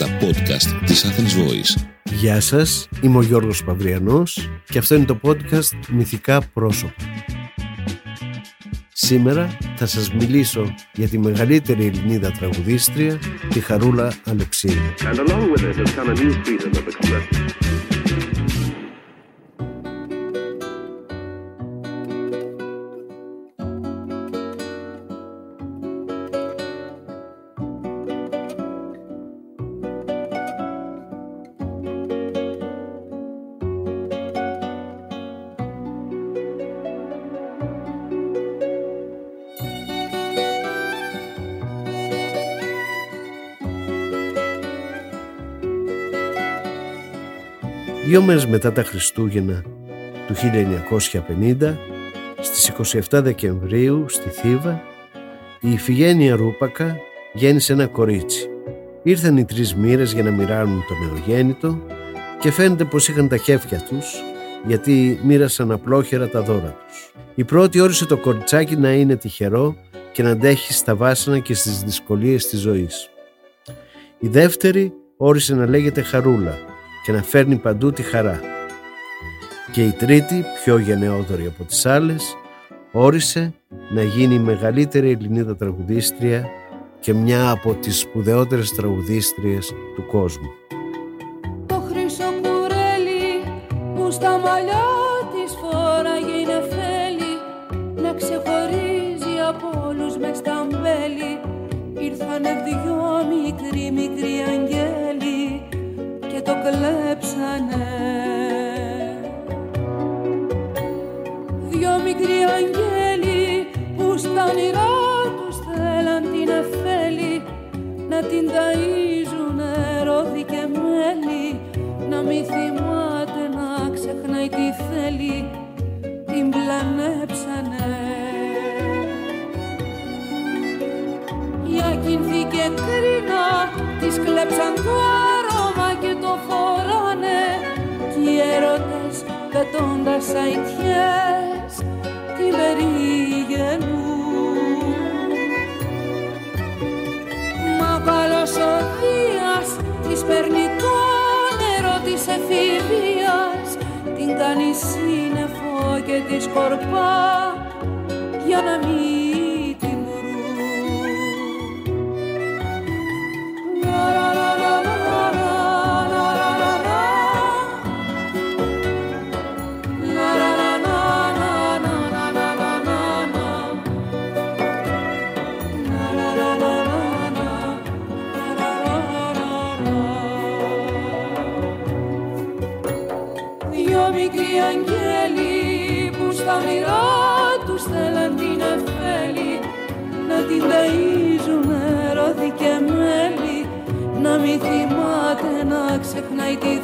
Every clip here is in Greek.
τα podcast της Athens Voice. Γεια σας, είμαι ο Γιώργος Παυριανός και αυτό είναι το podcast Μυθικά Πρόσωπα. Σήμερα θα σας μιλήσω για τη μεγαλύτερη Ελληνίδα τραγουδίστρια, τη Χαρούλα Αλεξίου. Δύο μέρες μετά τα Χριστούγεννα του 1950, στις 27 Δεκεμβρίου στη Θήβα, η Ιφηγένεια Ρούπακα γέννησε ένα κορίτσι. Ήρθαν οι τρεις μοίρες για να μοιράνουν το νεογέννητο και φαίνεται πως είχαν τα χέφια τους γιατί μοίρασαν απλόχερα τα δώρα τους. Η πρώτη όρισε το κοριτσάκι να είναι τυχερό και να αντέχει στα βάσανα και στις δυσκολίες της ζωής. Η δεύτερη όρισε να λέγεται Χαρούλα και να φέρνει παντού τη χαρά. Και η τρίτη, πιο γενναιόδορη από τις άλλες, όρισε να γίνει η μεγαλύτερη Ελληνίδα τραγουδίστρια και μια από τις σπουδαιότερες τραγουδίστριες του κόσμου. Το χρυσό κουρέλι που στα μαλλιά της φόραγε η νεφέλη να ξεχωρίζει από όλους με στα μπέλη ήρθανε δυο μικροί μικροί αγγέλοι και το κλέψανε. Δυο μικροί αγγέλοι που στα όνειρά τους θέλαν την εφέλη να την ταΐζουνε ρόδι και μέλι. Να μη θυμάται να ξεχνάει τι θέλει την πλανέψανε. Για κινθήκε κρίνα της κλέψαν το άρωμα και το φοράνε κι οι έρωτες πετώντας αητιές την περίγενουν Μα καλός ο Δίας της παίρνει το νερό της εφηβείας την κάνεις σύννεφο και τη σκορπά για να μην μικροί αγγέλοι που στα όνειρά τους θέλαν την εφέλη. Να την ταΐζουνε ρόδι και μέλι να μη θυμάται να ξεχνάει τι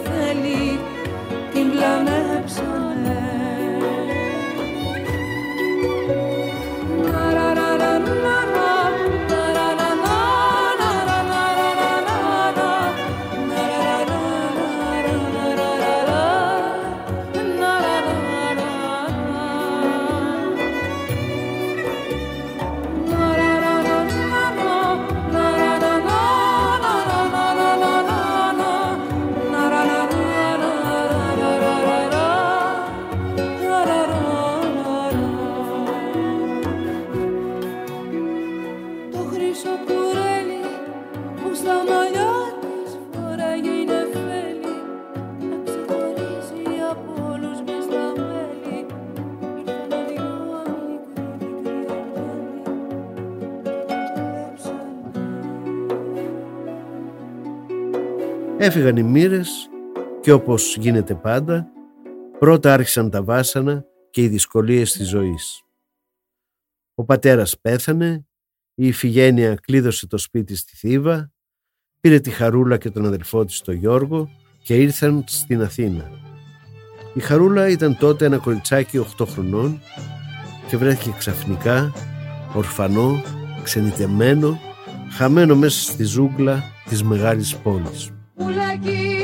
Έφυγαν οι μοίρες και όπως γίνεται πάντα, πρώτα άρχισαν τα βάσανα και οι δυσκολίες της ζωής. Ο πατέρας πέθανε, η Ιφηγένεια κλείδωσε το σπίτι στη Θήβα, πήρε τη Χαρούλα και τον αδελφό της τον Γιώργο και ήρθαν στην Αθήνα. Η Χαρούλα ήταν τότε ένα κοριτσάκι 8 χρονών και βρέθηκε ξαφνικά, ορφανό, ξενιτεμένο, χαμένο μέσα στη ζούγκλα της μεγάλης πόλης. We like it.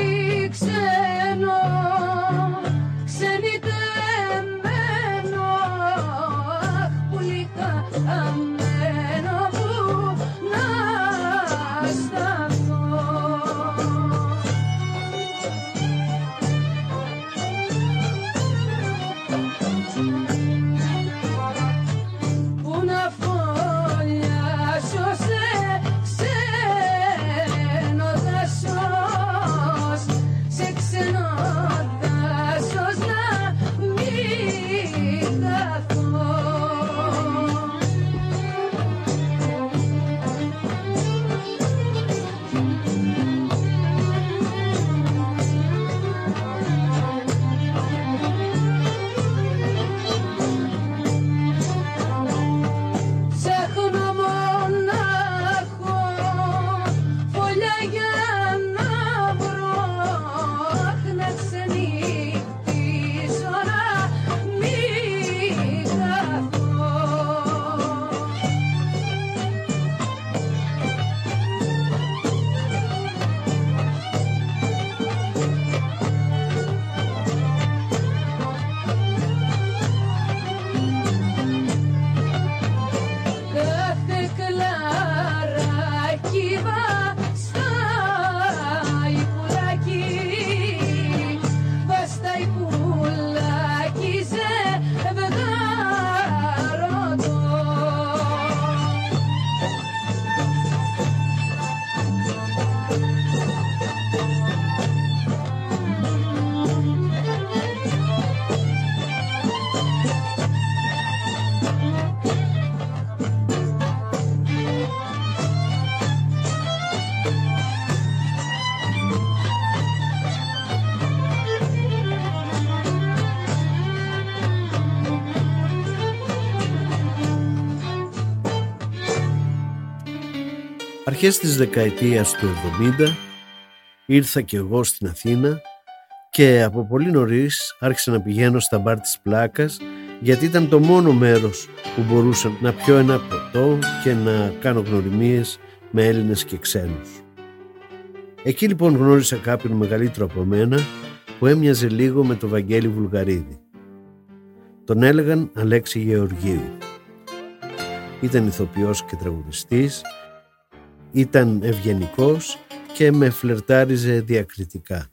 Αρχές της δεκαετίας του 70 ήρθα και εγώ στην Αθήνα και από πολύ νωρίς άρχισα να πηγαίνω στα μπαρ της Πλάκας γιατί ήταν το μόνο μέρος που μπορούσα να πιω ένα ποτό και να κάνω γνωριμίες με Έλληνες και ξένους. Εκεί λοιπόν γνώρισα κάποιον μεγαλύτερο από μένα που έμοιαζε λίγο με το Βαγγέλη Βουλγαρίδη. Τον έλεγαν Αλέξη Γεωργίου. Ήταν ηθοποιός και τραγουδιστής, ήταν ευγενικός και με φλερτάριζε διακριτικά.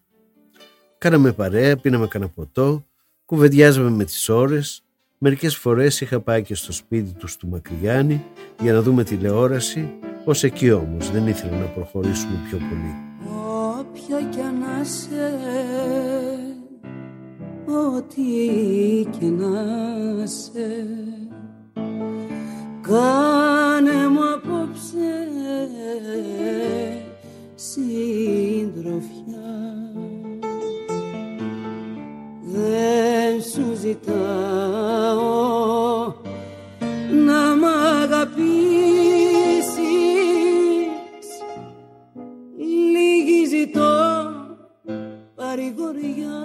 Κάναμε παρέα, πίναμε κανένα ποτό, κουβεντιάζαμε με τις ώρες. Μερικές φορές είχα πάει και στο σπίτι τους του Μακριγιάννη για να δούμε τηλεόραση, ως εκεί όμως δεν ήθελα να προχωρήσουμε πιο πολύ. Όποια κι να σε, ό,τι κι να σε, κάνε μου απόψε συντροφιά. Δεν σου ζητάω να μ' αγαπήσεις. Λίγη ζητώ παρηγοριά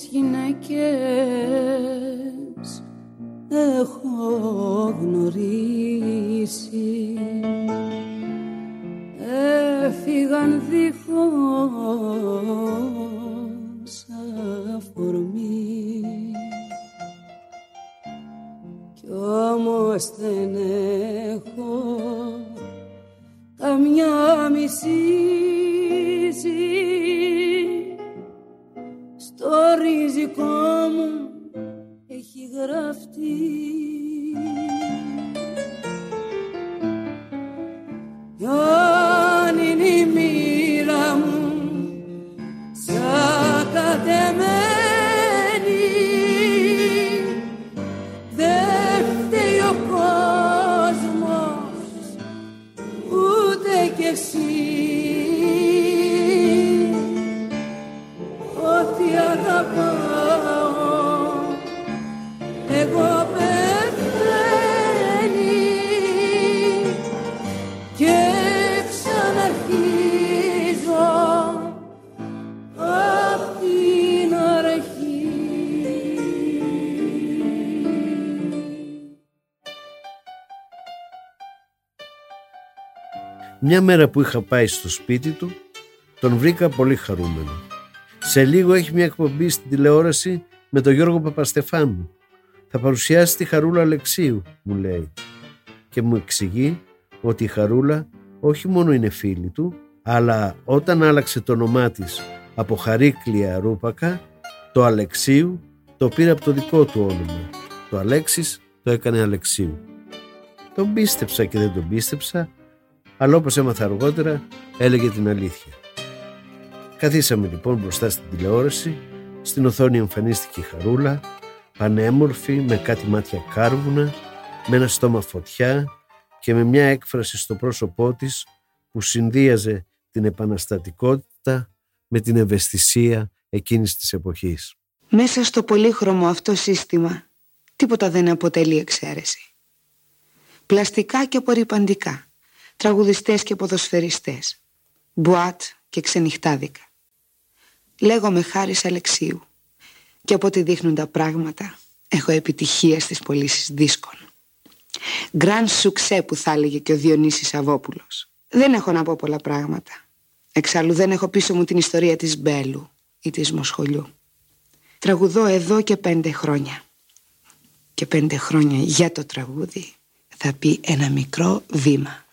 τις έχω γνωρίσει Μια μέρα που είχα πάει στο σπίτι του, τον βρήκα πολύ χαρούμενο. Σε λίγο έχει μια εκπομπή στην τηλεόραση με τον Γιώργο Παπαστεφάνου. Θα παρουσιάσει τη Χαρούλα Αλεξίου, μου λέει. Και μου εξηγεί ότι η Χαρούλα όχι μόνο είναι φίλη του, αλλά όταν άλλαξε το όνομά της από Χαρίκλια Ρούπακα, το Αλεξίου το πήρε από το δικό του όνομα. Το Αλέξης το έκανε Αλεξίου. Τον πίστεψα και δεν τον πίστεψα, αλλά όπως έμαθα αργότερα έλεγε την αλήθεια. Καθίσαμε λοιπόν μπροστά στην τηλεόραση, στην οθόνη εμφανίστηκε η Χαρούλα, πανέμορφη με κάτι μάτια κάρβουνα, με ένα στόμα φωτιά και με μια έκφραση στο πρόσωπό της που συνδύαζε την επαναστατικότητα με την ευαισθησία εκείνης της εποχής. Μέσα στο πολύχρωμο αυτό σύστημα τίποτα δεν αποτελεί εξαίρεση. Πλαστικά και απορριπαντικά τραγουδιστές και ποδοσφαιριστές, μπουάτ και ξενυχτάδικα. Λέγομαι Χάρης Αλεξίου και από ό,τι δείχνουν τα πράγματα έχω επιτυχία στις πωλήσεις δίσκων. Γκραν σουξέ που θα έλεγε και ο Διονύσης Αβόπουλος. Δεν έχω να πω πολλά πράγματα. Εξάλλου δεν έχω πίσω μου την ιστορία της Μπέλου ή της Μοσχολιού. Τραγουδώ εδώ και πέντε χρόνια. Και πέντε χρόνια για το τραγούδι θα πει ένα μικρό βήμα.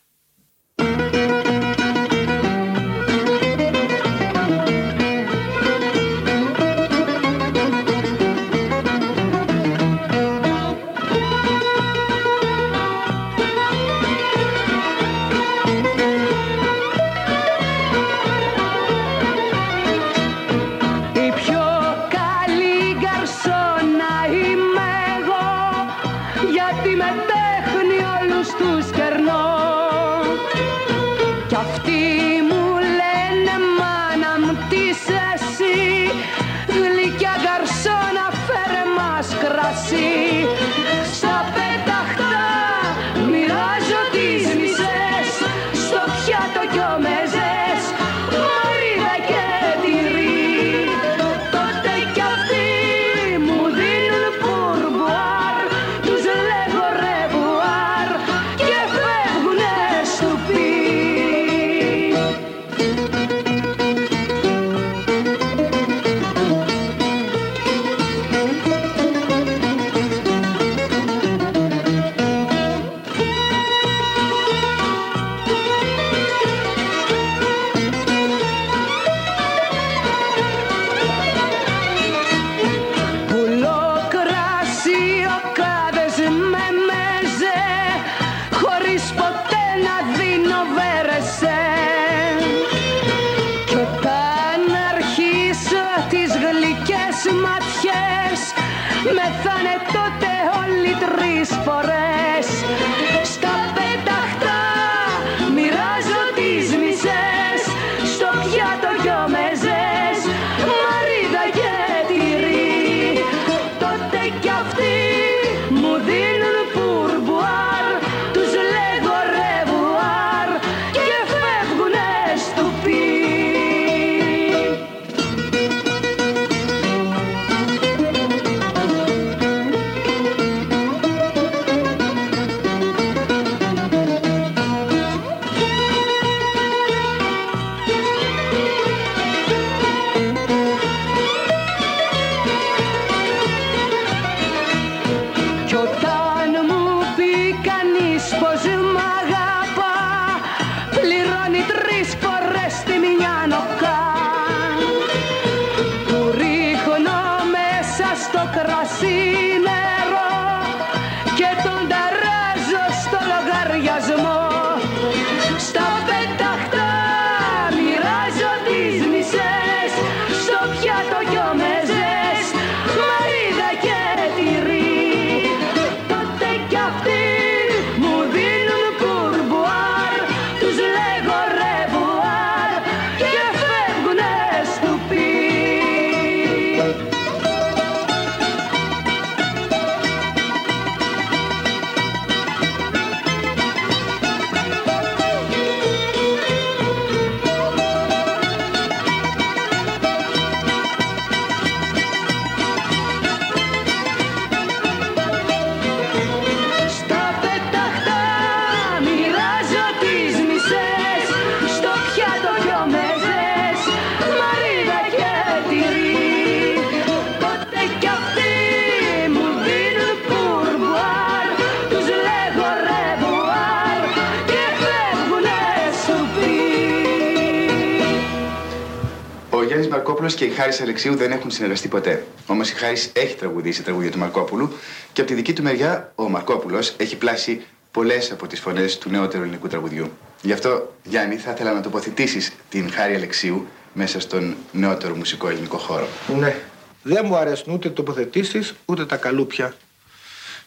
Χάρης Αλεξίου δεν έχουν συνεργαστεί ποτέ. Όμω η Χάρη έχει τραγουδήσει τραγούδια του Μαρκόπουλου και από τη δική του μεριά ο Μαρκόπουλος έχει πλάσει πολλές από τις φωνές του νεότερου ελληνικού τραγουδιού. Γι' αυτό, Γιάννη, θα ήθελα να τοποθετήσεις την Χάρη Αλεξίου μέσα στον νεότερο μουσικό ελληνικό χώρο. Ναι. Δεν μου αρέσουν ούτε τοποθετήσεις ούτε τα καλούπια.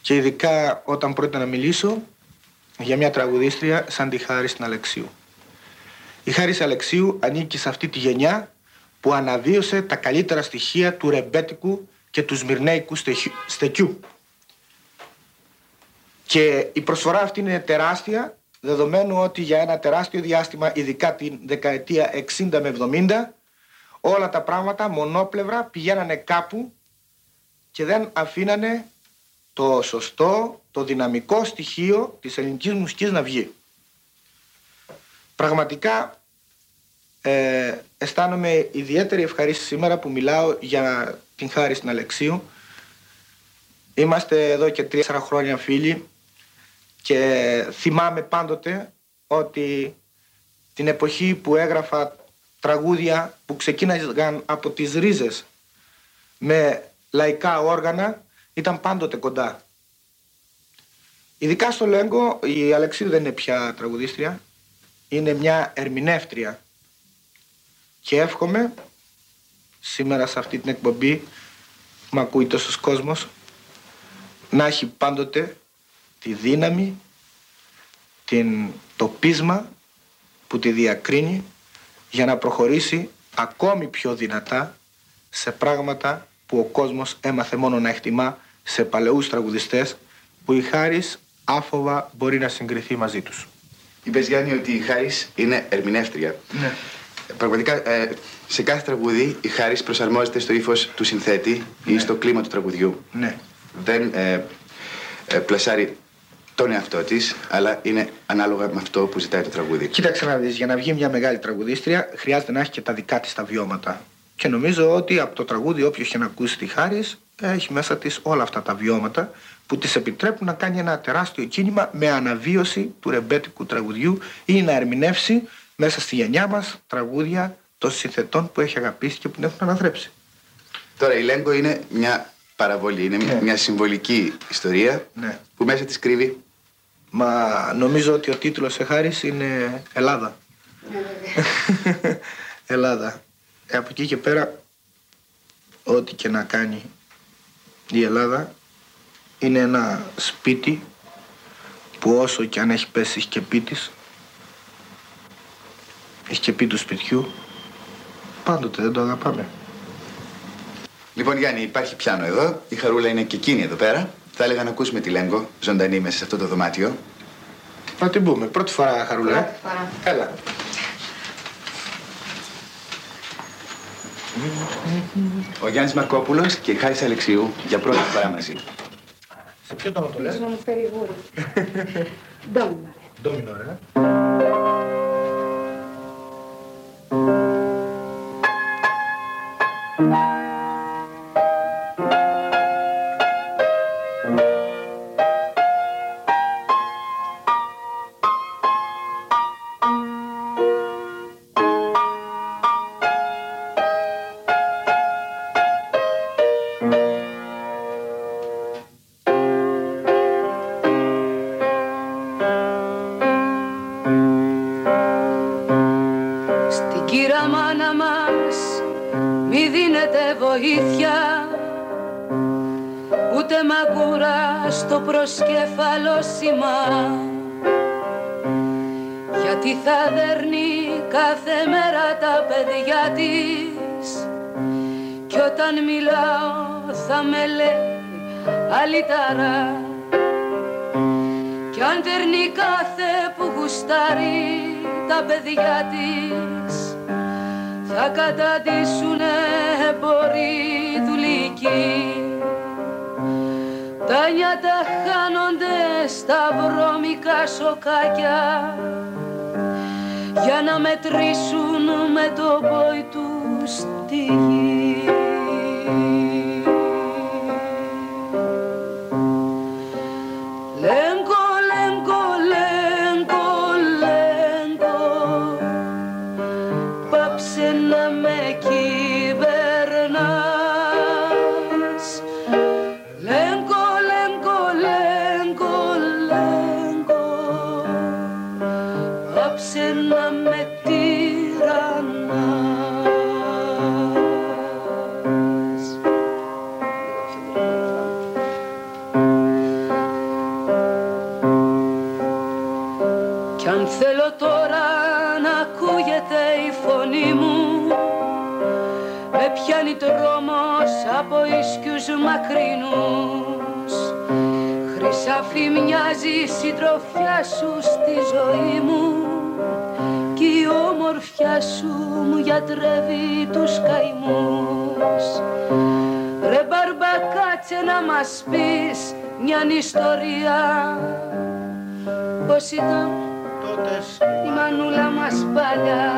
Και ειδικά όταν πρόκειται να μιλήσω για μια τραγουδίστρια σαν τη Χάρη στην Αλεξίου. Η Χάρης Αλεξίου ανήκει σε αυτή τη γενιά που αναβίωσε τα καλύτερα στοιχεία του ρεμπέτικου και του σμυρνέικου στεκιού. Και η προσφορά αυτή είναι τεράστια, δεδομένου ότι για ένα τεράστιο διάστημα, ειδικά την δεκαετία 60 με 70, όλα τα πράγματα μονόπλευρα πηγαίνανε κάπου και δεν αφήνανε το σωστό, το δυναμικό στοιχείο της ελληνικής μουσικής να βγει. Πραγματικά ε, αισθάνομαι ιδιαίτερη ευχαρίστηση σήμερα που μιλάω για την Χάρη στην Αλεξίου. Είμαστε εδώ και τρία χρόνια φίλοι και θυμάμαι πάντοτε ότι την εποχή που έγραφα τραγούδια που ξεκίναγαν από τις ρίζες με λαϊκά όργανα ήταν πάντοτε κοντά. Ειδικά στο Λέγκο η Αλεξίου δεν είναι πια τραγουδίστρια, είναι μια ερμηνεύτρια και εύχομαι σήμερα σε αυτή την εκπομπή που με ακούει τόσος κόσμος να έχει πάντοτε τη δύναμη, την, το πείσμα που τη διακρίνει για να προχωρήσει ακόμη πιο δυνατά σε πράγματα που ο κόσμος έμαθε μόνο να εκτιμά σε παλαιούς τραγουδιστές που η Χάρης άφοβα μπορεί να συγκριθεί μαζί τους. Είπες Γιάννη ότι η Χάρης είναι ερμηνεύτρια. Ναι. Πραγματικά ε, σε κάθε τραγούδι η Χάρης προσαρμόζεται στο ύφος του συνθέτη ή Ναι. στο κλίμα του τραγουδιού. Ναι. Δεν ε, ε, πλασάρει τον εαυτό της, αλλά είναι ανάλογα με αυτό που ζητάει το τραγούδι. Κοίταξε να δεις, για να βγει μια μεγάλη τραγουδίστρια χρειάζεται να έχει και τα δικά της τα βιώματα. Και νομίζω ότι από το τραγούδι όποιος και να ακούσει τη Χάρης έχει μέσα της όλα αυτά τα βιώματα που της επιτρέπουν να κάνει ένα τεράστιο κίνημα με αναβίωση του ρεμπέτικου τραγουδιού ή να ερμηνεύσει μέσα στη γενιά μας τραγούδια των συνθετών που έχει αγαπήσει και που την έχουν αναθρέψει. Τώρα η Λέγκο είναι μια παραβολή, είναι μια- Ναι. μια συμβολική ιστορία Ναι. που μέσα της κρύβει Μα νομίζω ότι ο τίτλος σε Χάρης είναι Ελλάδα. Ελλάδα. Ε, από εκεί και πέρα, ό,τι και να κάνει η Ελλάδα είναι ένα σπίτι που όσο και αν έχει πέσει η σκεπή της, η σκεπή του σπιτιού, πάντοτε δεν το αγαπάμε. Λοιπόν, Γιάννη, υπάρχει πιάνο εδώ. Η Χαρούλα είναι και εκείνη εδώ πέρα. Θα έλεγα να ακούσουμε τη Λέγκο ζωντανή μέσα σε αυτό το δωμάτιο. Να την πούμε. Πρώτη φορά, Χαρούλα. ε. Έλα. Ο Γιάννης Μαρκόπουλος και η Χάρης Αλεξίου για πρώτη φορά μαζί. Σε ποιο τόνο το λες; Να μου φέρει γούρι. Ντόμινα. Bye. Βρώμικα σοκάκια για να μετρήσουν με το πόη τους τη γη. Θέλω τώρα να ακούγεται η φωνή μου. Με πιάνει τρόμος από ίσκιους μακρινούς. Χρυσάφι μοιάζει η συντροφιά σου στη ζωή μου. Κι η όμορφιά σου μου γιατρεύει τους καημούς. Ρε μπαρμπα κάτσε να μας πεις μια ιστορία. Πώς ήταν η μανούλα μας παλιά.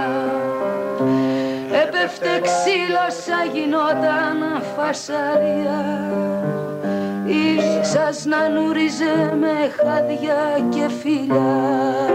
Έπεφτε ξύλος σαν γινόταν φασαρία Ίσας να νούριζε με χάδια και φιλιά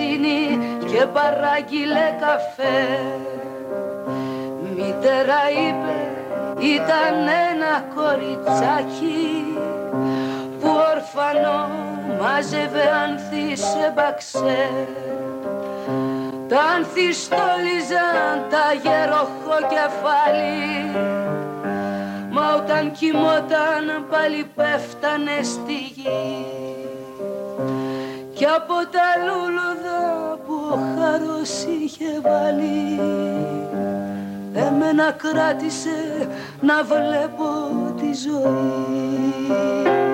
κουτραξίνη και παράγγειλε καφέ. Μητέρα είπε ήταν ένα κοριτσάκι Που ορφανό μάζευε άνθη σε μπαξέ Τα άνθη στόλιζαν τα γεροχό κεφάλι Μα όταν κοιμόταν πάλι πέφτανε στη γη Κι από τα λούλουδα που ο χάρος είχε βάλει Εμένα κράτησε να βλέπω τη ζωή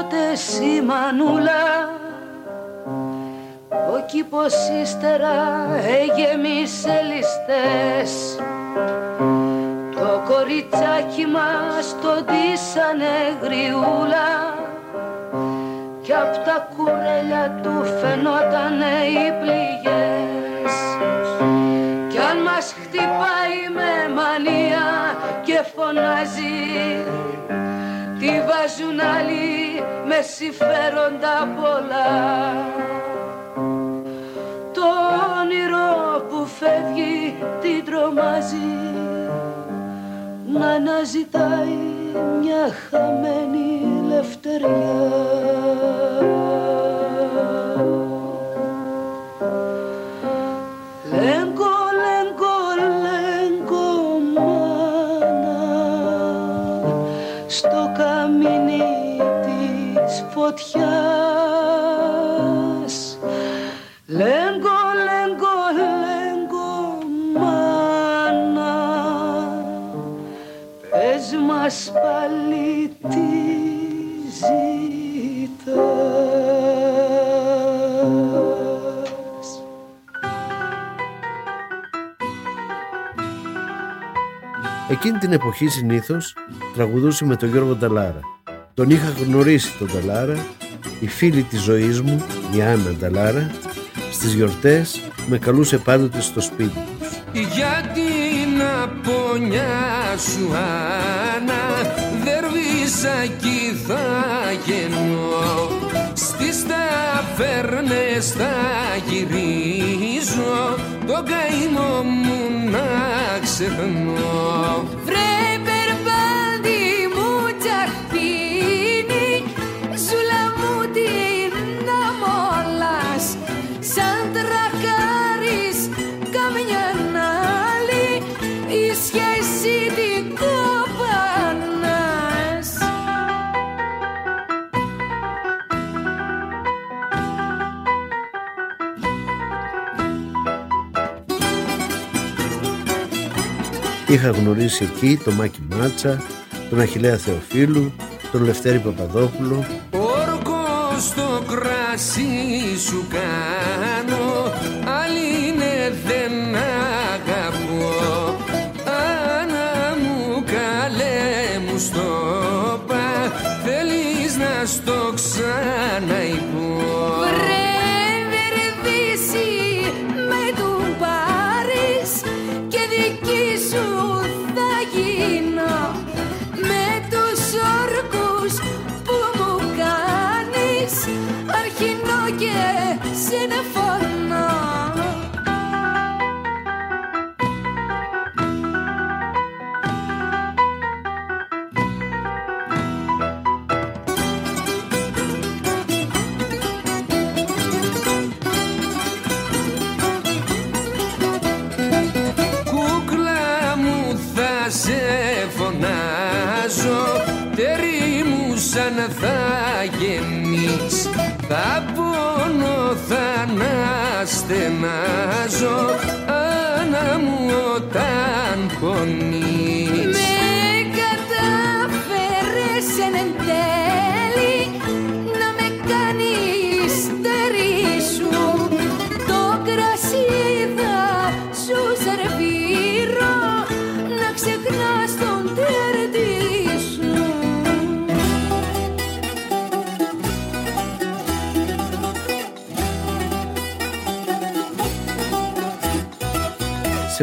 ήταν τότε σημανούλα Ο κήπος ύστερα έγεμισε ληστές. Το κοριτσάκι μας το ντύσανε γριούλα. Κι απ' τα κουρέλια του φαινότανε οι πληγές. Κι αν μας χτυπάει με μανία και φωνάζει Τη βάζουν άλλοι με συμφέροντα πολλά. Το όνειρο που φεύγει την τρομάζει. Να αναζητάει μια χαμένη λευτεριά φωτιάς. Λέγκο, λέγκο, λέγκο μάνα. Πες μας πάλι τι ζητάς. Εκείνη την εποχή συνήθως τραγουδούσε με τον Γιώργο Νταλάρα. Τον είχα γνωρίσει τον Νταλάρα, η φίλη της ζωής μου, η Άννα Νταλάρα, στις γιορτές με καλούσε πάντοτε στο σπίτι τους. Για την απονιά σου Άννα Δερβίσακι θα γεννώ Στις ταφέρνες θα γυρίζω Το καημό μου να ξεχνώ Βρε Είχα γνωρίσει εκεί τον Μάκη Μάτσα, τον Αχιλέα Θεοφίλου, τον Λευτέρη Παπαδόπουλο. Όργο στο κρασί σου κάνω, άλλη είναι δεν αγαπώ. Άνα μου καλέ μου στο πα, θέλεις να στο ξέρω.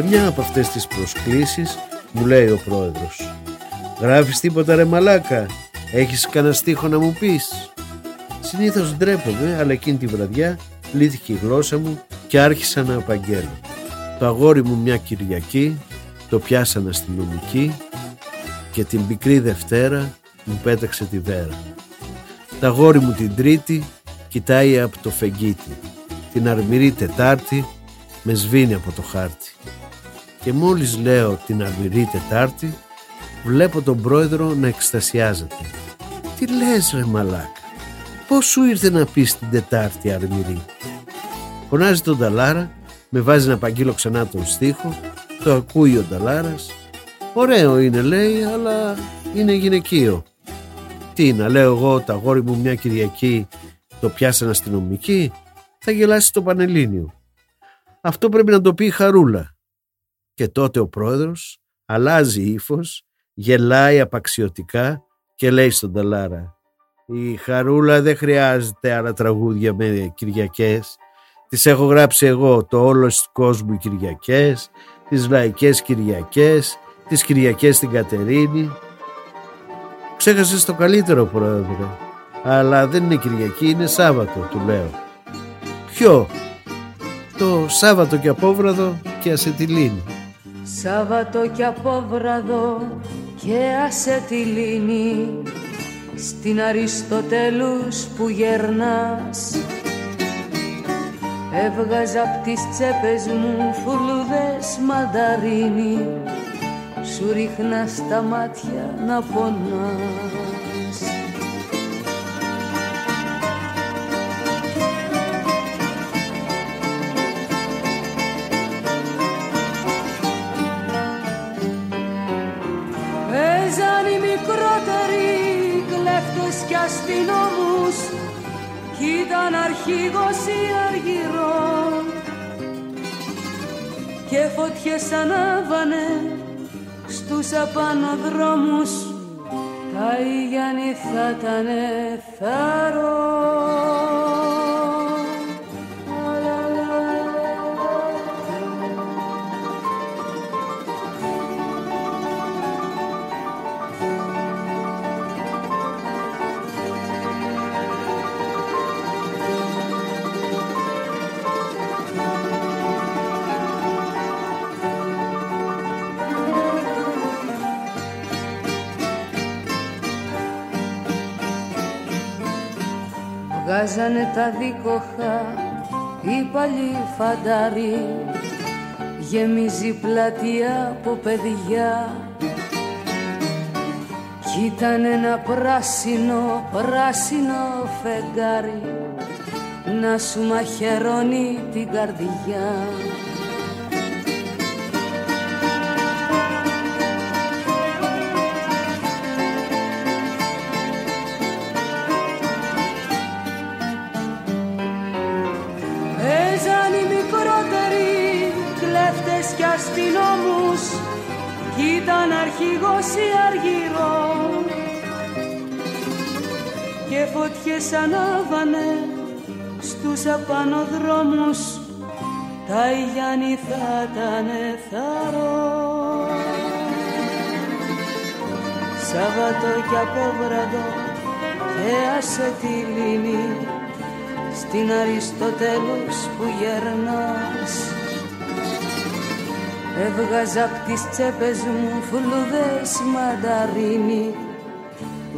Μια από αυτές τις προσκλήσεις μου λέει ο πρόεδρος «Γράφεις τίποτα ρε μαλάκα, έχεις κανένα στίχο να μου πεις» Συνήθως ντρέπομαι, αλλά εκείνη τη βραδιά λύθηκε η γλώσσα μου και άρχισα να απαγγέλω. Το αγόρι μου μια Κυριακή, το πιάσαν αστυνομικοί και την πικρή Δευτέρα μου πέταξε τη βέρα. Το αγόρι μου την Τρίτη κοιτάει από το φεγγίτι. Την αρμηρή Τετάρτη με σβήνει από το χάρτη. Και μόλις λέω την αρμηρή Τετάρτη βλέπω τον πρόεδρο να εκστασιάζεται. Τι λες ρε μαλάκα, πώς σου ήρθε να πεις την Τετάρτη αρμηρή. Φωνάζει τον Ταλάρα, με βάζει να απαγγείλω ξανά τον στίχο, το ακούει ο Ταλάρας. Ωραίο είναι λέει, αλλά είναι γυναικείο. Τι να λέω εγώ, τα αγόρι μου μια Κυριακή το πιάσαν αστυνομική, θα γελάσει το Πανελλήνιο. Αυτό πρέπει να το πει η Χαρούλα. Και τότε ο πρόεδρος αλλάζει ύφος, γελάει απαξιωτικά και λέει στον Ταλάρα «Η Χαρούλα δεν χρειάζεται άλλα τραγούδια με Κυριακές. Τις έχω γράψει εγώ το όλο του κόσμου οι Κυριακές, τις λαϊκές Κυριακές, τις Κυριακές στην Κατερίνη». Ξέχασες το καλύτερο πρόεδρε. Αλλά δεν είναι Κυριακή, είναι Σάββατο, του λέω. Ποιο; Το Σάββατο και απόβραδο και ασετιλίνη. Σάββατο και απόβραδο και ασετιλίνη στην Αριστοτέλους που γερνάς. Έβγαζα απ' τις τσέπες μου φουλούδες μανταρίνι. Σου ρίχνα στα μάτια να πονάς κι αστυνόμους κι ήταν αρχηγός ή αργυρό και φωτιές ανάβανε στους απανοδρόμους τα Ιγιάννη θα ήτανε θάρρος Βγάζανε τα δίκοχα οι παλιοί φαντάροι Γεμίζει πλατεία από παιδιά. Κι ήταν ένα πράσινο, πράσινο φεγγάρι Να σου μαχαιρώνει την καρδιά κι ήταν αρχηγός ή αργυρός. Και και φωτιές ανάβανε στους απανοδρόμους τα Γιάννη θα ήταν θαρό Σαββατό κι απόβραδο και άσε τη λύνη στην Αριστοτέλους που γερνάς Έβγαζα απ' τις τσέπες μου φλουδές μανταρίνι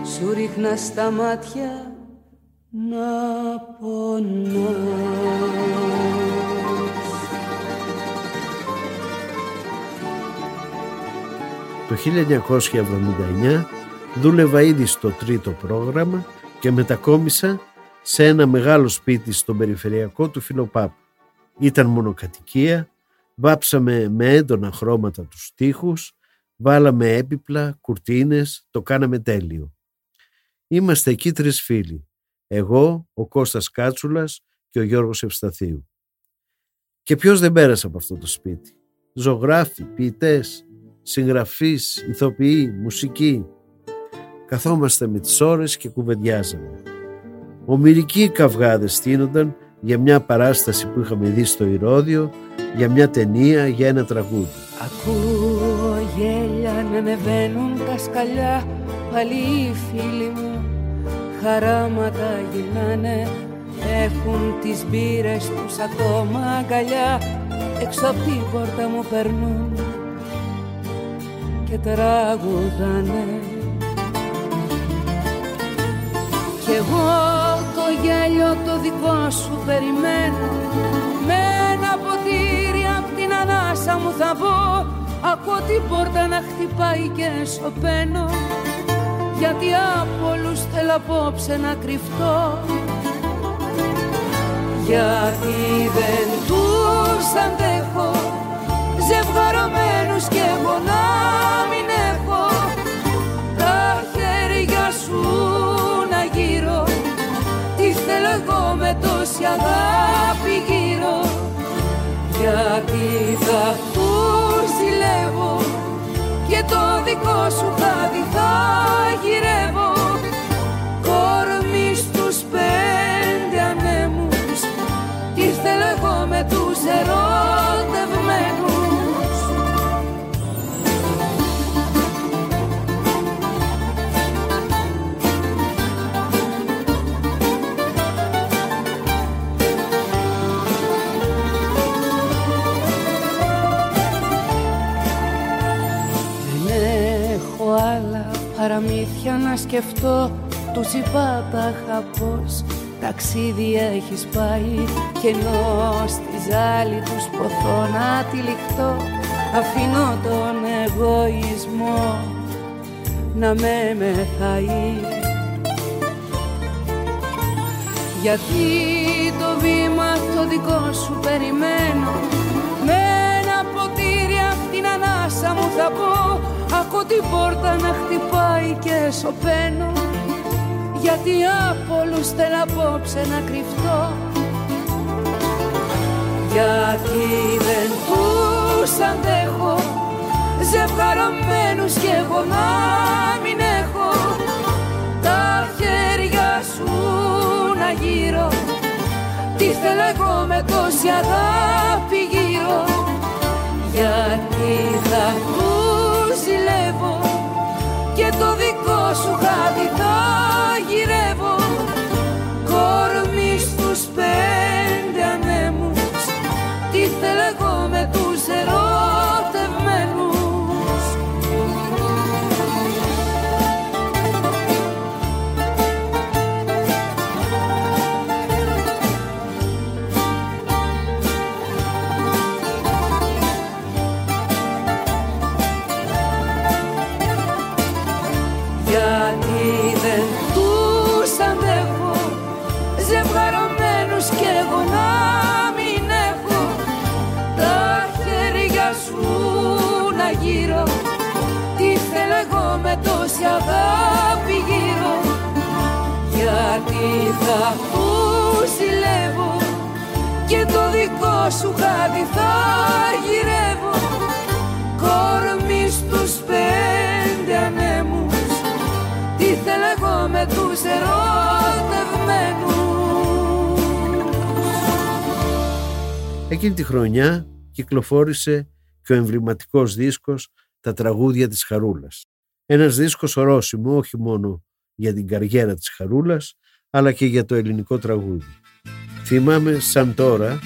Σου ρίχνα στα μάτια να πονάς Το 1979 δούλευα ήδη στο τρίτο πρόγραμμα και μετακόμισα σε ένα μεγάλο σπίτι στον περιφερειακό του Φιλοπάπου. Ήταν μονοκατοικία, βάψαμε με έντονα χρώματα τους τοίχους, βάλαμε έπιπλα, κουρτίνες, το κάναμε τέλειο. Είμαστε εκεί τρεις φίλοι, εγώ, ο Κώστας Κάτσουλας και ο Γιώργος Ευσταθίου. Και ποιος δεν πέρασε από αυτό το σπίτι; Ζωγράφοι, ποιητές, συγγραφείς, ηθοποιοί, μουσική. Καθόμαστε με τις ώρες και κουβεντιάζαμε. Ομυρικοί καυγάδες στείνονταν για μια παράσταση που είχαμε δει στο Ηρώδιο, για μια ταινία, για ένα τραγούδι. Ακούω γέλια να ανεβαίνουν τα σκαλιά Πάλι οι φίλοι μου χαράματα γυρνάνε Έχουν τις μπύρες τους ακόμα αγκαλιά Έξω από την πόρτα μου περνούν και τραγουδάνε Κι εγώ το γέλιο το δικό σου περιμένω. Με ένα ποτήρι απ' την ανάσα μου θα μπω Ακούω την πόρτα να χτυπάει και σωπαίνω. Γιατί από όλους θέλω απόψε να κρυφτώ. Γιατί δεν τους αντέχω. Ζευγαρωμένους και εγώ αγάπη γύρω Γιατί θα τους ζηλεύω Και το δικό σου χάδι θα γυρεύω. Κορμί στους πέντε ανέμους Τι θέλω εγώ με τους ερωτευμένους σκεφτώ τους είπα τα πως ταξίδι έχεις πάει και ενώ στη ζάλη τους ποθώ να τυλιχτώ αφήνω τον εγωισμό να με μεθαεί. Γιατί το βήμα το δικό σου περιμένω με ένα ποτήρι απ' την ανάσα μου θα πω Ακούω την πόρτα να χτυπάει και σωπαίνω Γιατί από όλους θέλω απόψε να κρυφτώ. Γιατί δεν τους αντέχω Ζευγαρωμένους κι εγώ να μην έχω. Τα χέρια σου να γύρω Τι θέλω εγώ με τόση αγάπη γύρω. Γιατί θα ζηλεύω και το δικό σου χάδι θα γυρεύω. Κορμί στους πέντε σου χάδι γυρεύω κορμί στους πέντε ανέμους τι θέλω εγώ με τους Εκείνη τη χρονιά κυκλοφόρησε και ο εμβληματικός δίσκος «Τα τραγούδια της Χαρούλας». Ένας δίσκος ορόσημο όχι μόνο για την καριέρα της Χαρούλας, αλλά και για το ελληνικό τραγούδι. Θυμάμαι σαν τώρα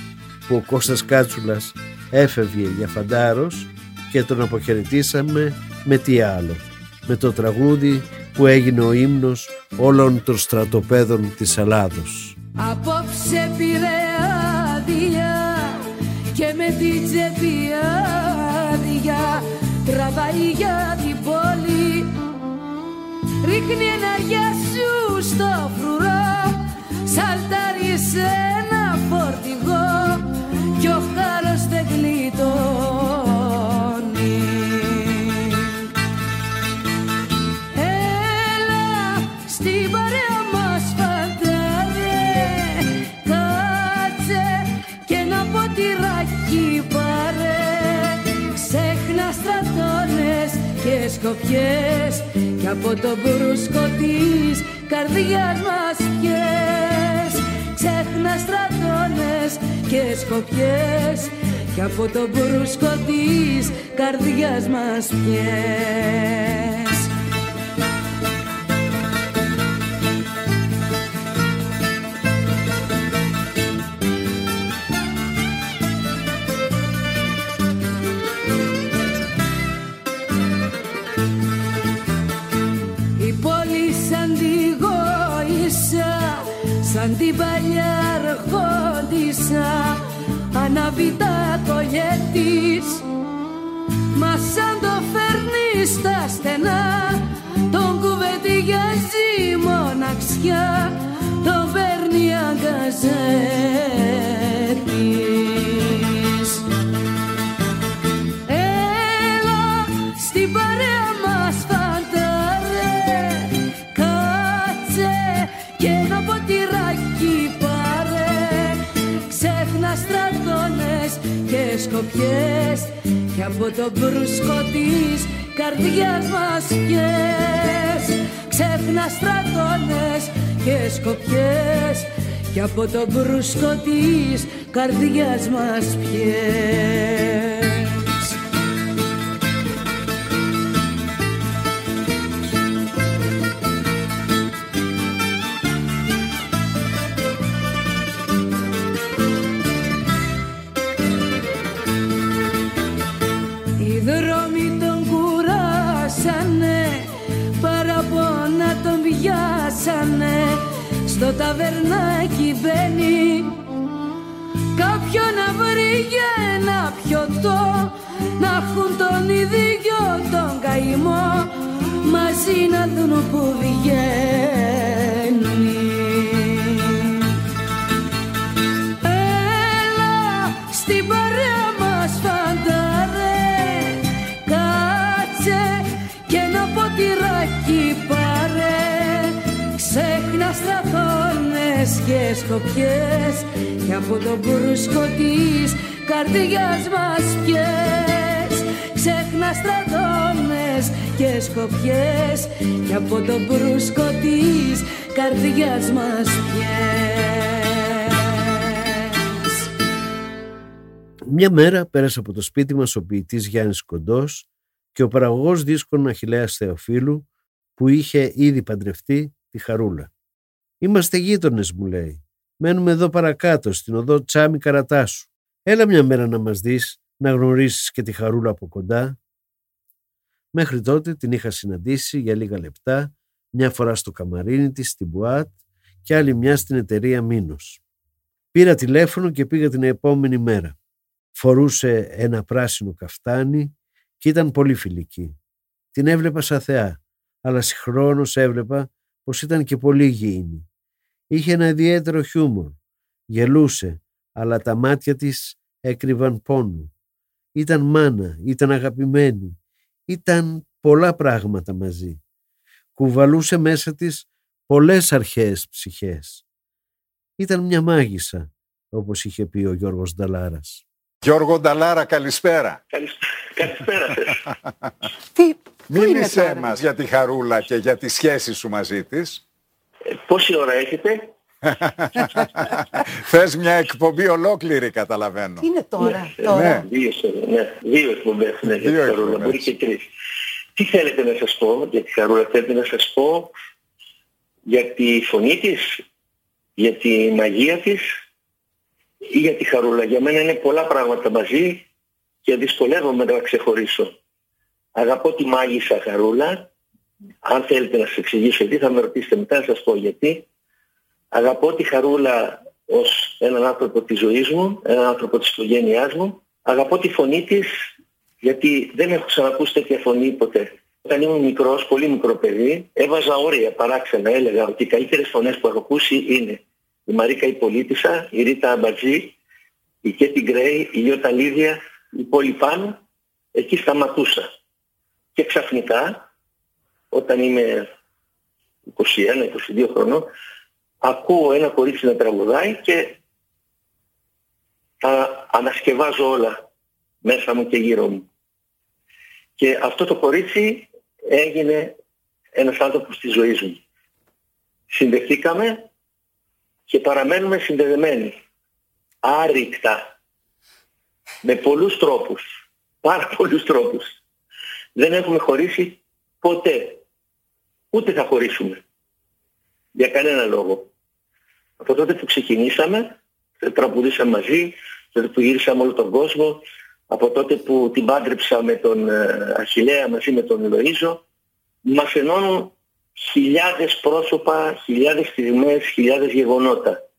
που ο Κώστας Κάτσουλας έφευγε για φαντάρος και τον αποχαιρετήσαμε με τι άλλο, με το τραγούδι που έγινε ο ύμνος όλων των στρατοπέδων της Ελλάδος. Απόψε πήρε άδεια και με την τσέπη άδεια. Τραβάει για την πόλη. Ρίχνει ενέργεια σου στο φρουρό. Σαλτάρει σε σκοπιές και από το μπρούσκο της καρδιάς μας πιες ξέχνα στρατώνες και σκοπιές και από το μπρούσκο της καρδιάς μας πιες την παλιά αρχόντισσα ανάβει τα κολλιέτης μα σαν το φέρνει στα στενά τον κουβεντιάζει μοναξιά τον παίρνει αγκαζέτης και σκοπιές και από το μπρούσκο της καρδιάς μας πιες. Ξέφνα στρατώνες και σκοπιές και από το μπρούσκο της καρδιάς μας πιες ταβερνάκι μπαίνει. Κάποιο να βρει για ένα πιωτό να έχουν τον ίδιο τον καημό μαζί να δουν που βγαίνει και σκοπιές και από τον μπρούσκο της καρδιάς μας πιες ξέχνα στρατώνες και σκοπιές και από τον μπρούσκο της καρδιάς μας πιες Μια μέρα πέρασε από το σπίτι μας ο ποιητής Γιάννης Κοντός και ο παραγωγός δίσκων Αχιλέας Θεοφίλου που είχε ήδη παντρευτεί τη Χαρούλα. Είμαστε γείτονες, μου λέει. Μένουμε εδώ παρακάτω, στην οδό Τσάμι Καρατάσου. Έλα μια μέρα να μας δεις, να γνωρίσεις και τη χαρούλα από κοντά. Μέχρι τότε την είχα συναντήσει για λίγα λεπτά, μια φορά στο καμαρίνι της, στην Μπουάτ και άλλη μια στην εταιρεία Μήνος. Πήρα τηλέφωνο και πήγα την επόμενη μέρα. Φορούσε ένα πράσινο καφτάνι και ήταν πολύ φιλική. Την έβλεπα σαν θεά, αλλά συγχρόνως έβλεπα πως ήταν και πολύ υγιεινή. Είχε ένα ιδιαίτερο χιούμορ. Γελούσε, αλλά τα μάτια της έκρυβαν πόνο. Ήταν μάνα, ήταν αγαπημένη. Ήταν πολλά πράγματα μαζί. Κουβαλούσε μέσα της πολλές αρχαίες ψυχές. Ήταν μια μάγισσα, όπως είχε πει ο Γιώργος Νταλάρας. Γιώργο Νταλάρα, καλησπέρα. Καλησπέρα Τι, Μίλησέ μας για τη Χαρούλα και για τη σχέση σου μαζί της. Ε, πόση ώρα έχετε; Θες μια εκπομπή ολόκληρη, καταλαβαίνω. Τι είναι τώρα, Ναι, τώρα; ναι. Δύο, σε- ναι, δύο εκπομπές ναι, για τη Δύο Χαρούλα, εκπομπές. μπορεί και τρεις. Τι θέλετε να σας πω για τη Χαρούλα, θέλετε να σας πω για τη φωνή της, για τη μαγεία της ή για τη Χαρούλα; Για μένα είναι πολλά πράγματα μαζί και δυσκολεύομαι να τα ξεχωρίσω. Αγαπώ τη μάγισσα Χαρούλα. Αν θέλετε να σας εξηγήσω γιατί θα με ρωτήσετε μετά να σας πω γιατί. Αγαπώ τη Χαρούλα ως έναν άνθρωπο της ζωής μου, έναν άνθρωπο της οικογένειάς μου. Αγαπώ τη φωνή της γιατί δεν έχω ξανακούσει τέτοια φωνή ποτέ. Όταν ήμουν μικρός, πολύ μικρό παιδί, έβαζα όρια παράξενα. Έλεγα ότι οι καλύτερες φωνές που έχω ακούσει είναι η Μαρίκα η Πολίτισσα, η Ρίτα Αμπατζή, η Κέτι Γκρέι, η Λιώτα Λίδια, η Πόλη Πάνω. Εκεί σταματούσα. Και ξαφνικά, όταν είμαι 21-22 χρονών, ακούω ένα κορίτσι να τραγουδάει και τα ανασκευάζω όλα μέσα μου και γύρω μου. Και αυτό το κορίτσι έγινε ένας άνθρωπος της ζωής μου. Συνδεθήκαμε και παραμένουμε συνδεδεμένοι. Άρρηκτα. Με πολλούς τρόπους. Πάρα πολλούς τρόπους. Δεν έχουμε χωρίσει ποτέ. Ούτε θα χωρίσουμε. Για κανένα λόγο. Από τότε που ξεκινήσαμε, τραγουδήσαμε μαζί, τότε που γύρισαμε όλο τον κόσμο, από τότε που την πάντρεψα με τον ε, Αχιλέα μαζί με τον Λοΐζο, μας ενώνουν χιλιάδες πρόσωπα, χιλιάδες στιγμές, χιλιάδες γεγονότα.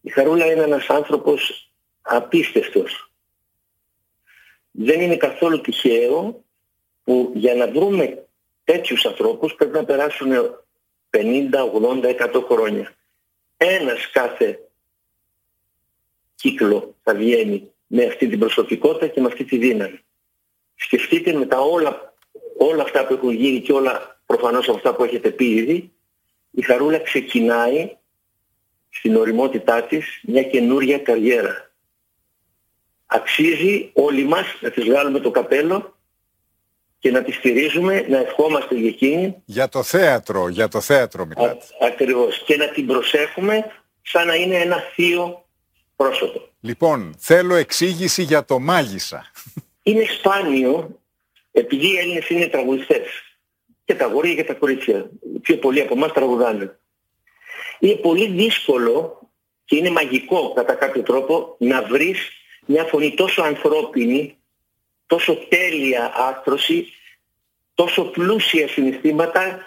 Η Χαρούλα είναι ένας άνθρωπος απίστευτος. Δεν είναι καθόλου τυχαίο που για να βρούμε τέτοιους ανθρώπους πρέπει να περάσουν 50, 80, 100 χρόνια. Ένας κάθε κύκλο θα βγαίνει με αυτή την προσωπικότητα και με αυτή τη δύναμη. Σκεφτείτε με τα όλα, όλα αυτά που έχουν γίνει και όλα προφανώς από αυτά που έχετε πει ήδη, η Χαρούλα ξεκινάει στην οριμότητά της μια καινούρια καριέρα. Αξίζει όλοι μας να της βγάλουμε το καπέλο και να τη στηρίζουμε, να ευχόμαστε για εκείνη Για το θέατρο, για το θέατρο μιλάτε. Α- ακριβώς και να την προσέχουμε σαν να είναι ένα θείο πρόσωπο. Λοιπόν, θέλω εξήγηση για το μάγισσα. Είναι σπάνιο, επειδή οι Έλληνες είναι τραγουδιστές, και τα αγόρια και τα κορίτσια, οι πιο πολλοί από εμάς τραγουδάνε. Είναι πολύ δύσκολο και είναι μαγικό κατά κάποιο τρόπο να βρεις μια φωνή τόσο ανθρώπινη, τόσο τέλεια άρθρωση, τόσο πλούσια συναισθήματα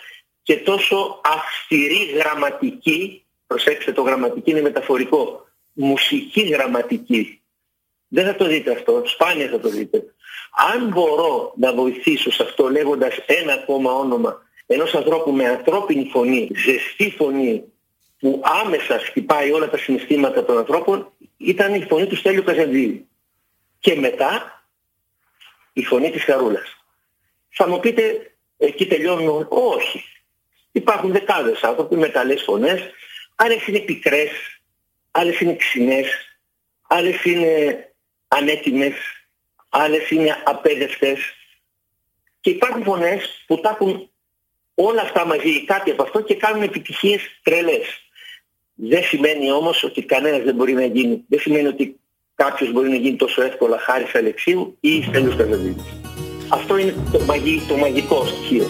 και τόσο αυστηρή γραμματική, προσέξτε το γραμματική είναι μεταφορικό, μουσική γραμματική. Δεν θα το δείτε αυτό, σπάνια θα το δείτε. Αν μπορώ να βοηθήσω σε αυτό λέγοντας ένα ακόμα όνομα ενός ανθρώπου με ανθρώπινη φωνή, ζεστή φωνή, που άμεσα χτυπάει όλα τα συναισθήματα των ανθρώπων, ήταν η φωνή του Στέλιου Καζαντζίδη. Και μετά η φωνή της Χαρούλας. Θα μου πείτε, εκεί τελειώνουν. Όχι. Υπάρχουν δεκάδες άνθρωποι με καλές φωνές, άλλες είναι πικρές, άλλες είναι ξινές, άλλες είναι ανέτοιμες, άλλες είναι απέδευτες. Και υπάρχουν φωνές που τα έχουν όλα αυτά μαζί ή κάτι από αυτό και κάνουν επιτυχίες τρελές. Δεν σημαίνει όμως ότι κανένας δεν μπορεί να γίνει. Δεν σημαίνει ότι κάποιος μπορεί να γίνει τόσο εύκολα χάρη σε Αλεξίου ή Στέλιος Καζαντζίδης. Αυτό είναι το, μαγι- το μαγικό στοιχείο.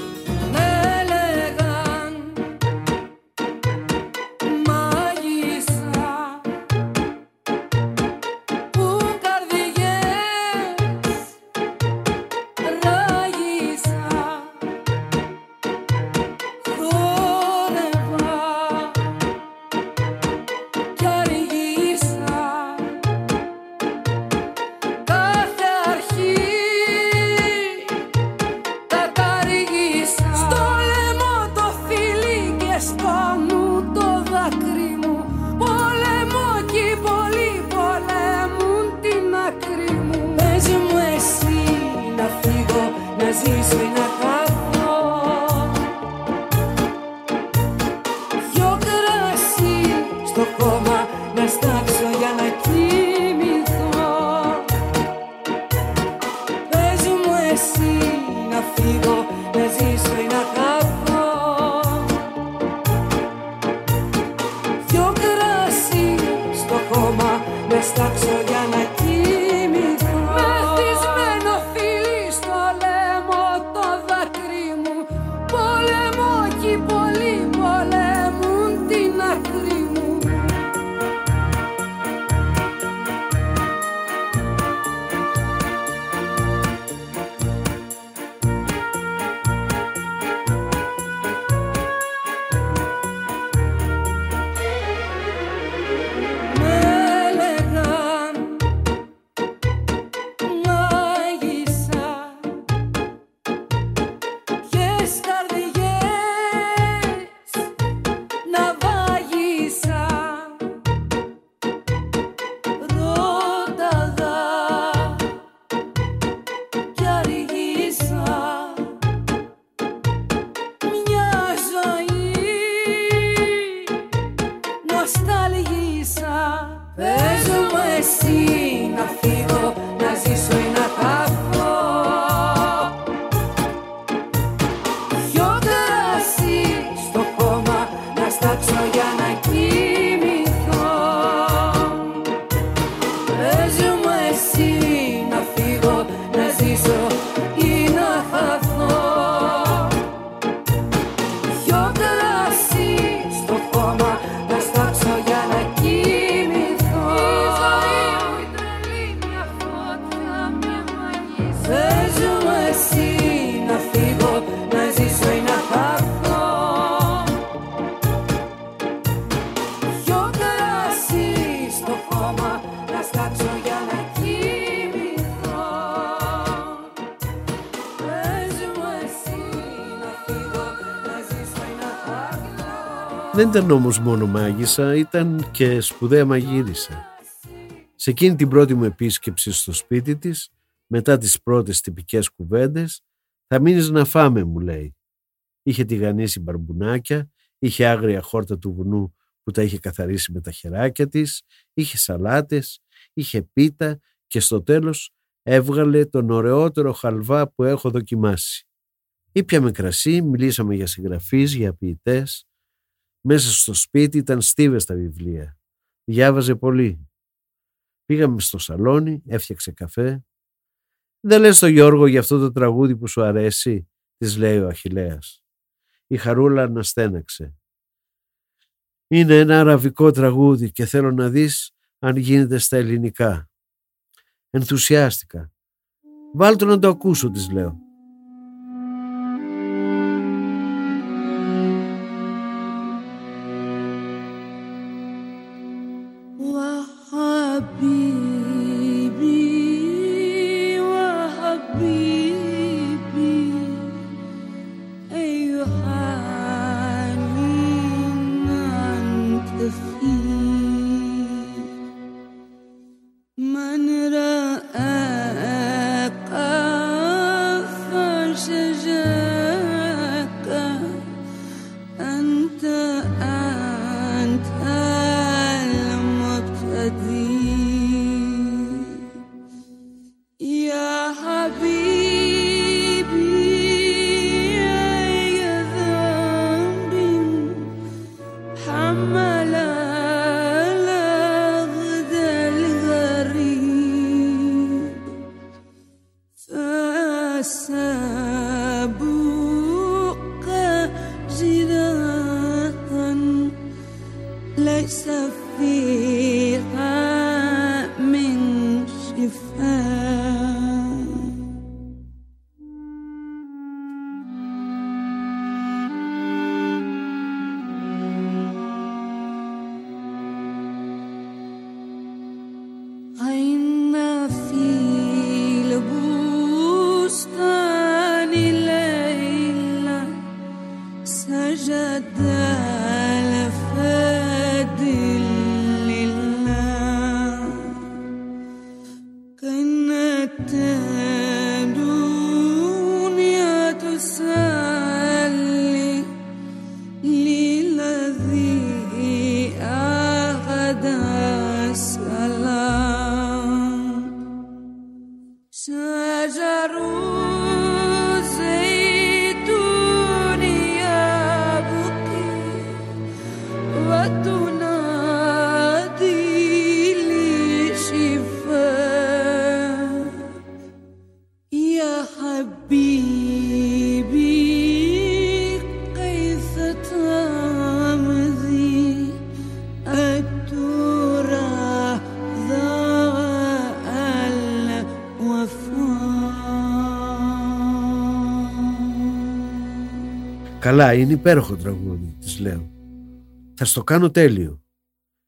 Ήταν όμως μόνο μάγισσα, ήταν και σπουδαία μαγείρισα. Σε εκείνη την πρώτη μου επίσκεψη στο σπίτι της, μετά τις πρώτες τυπικές κουβέντες, θα μείνεις να φάμε, μου λέει. Είχε τηγανίσει μπαρμπουνάκια, είχε άγρια χόρτα του βουνού που τα είχε καθαρίσει με τα χεράκια της, είχε σαλάτες, είχε πίτα και στο τέλος έβγαλε τον ωραιότερο χαλβά που έχω δοκιμάσει. Ήπιαμε κρασί, μιλήσαμε για συγγραφείς, για ποιητές, μέσα στο σπίτι ήταν στίβες τα βιβλία. Διάβαζε πολύ. Πήγαμε στο σαλόνι, έφτιαξε καφέ. «Δεν λες το Γιώργο για αυτό το τραγούδι που σου αρέσει», της λέει ο Αχιλέας. Η Χαρούλα αναστέναξε. «Είναι ένα αραβικό τραγούδι και θέλω να δεις αν γίνεται στα ελληνικά». Ενθουσιάστηκα. «Βάλ' να το ακούσω», της λέω. Καλά, είναι υπέροχο τραγούδι, της λέω. Θα στο κάνω τέλειο.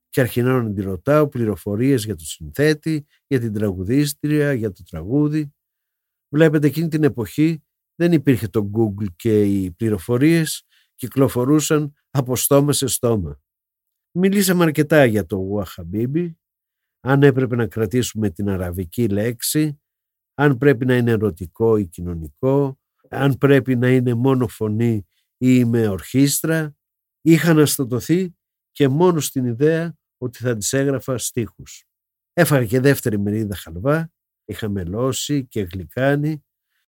Και αρχινάω να την ρωτάω πληροφορίες για το συνθέτη, για την τραγουδίστρια, για το τραγούδι. Βλέπετε εκείνη την εποχή δεν υπήρχε το Google και οι πληροφορίες κυκλοφορούσαν από στόμα σε στόμα. Μιλήσαμε αρκετά για το Ουαχαμπίμπι, αν έπρεπε να κρατήσουμε την αραβική λέξη, αν πρέπει να είναι ερωτικό ή κοινωνικό, αν πρέπει να είναι μόνο φωνή ή με ορχήστρα. Είχα αναστατωθεί και μόνο στην ιδέα ότι θα τις έγραφα στίχους. Έφαγα και δεύτερη μερίδα χαλβά, είχα μελώσει και γλυκάνει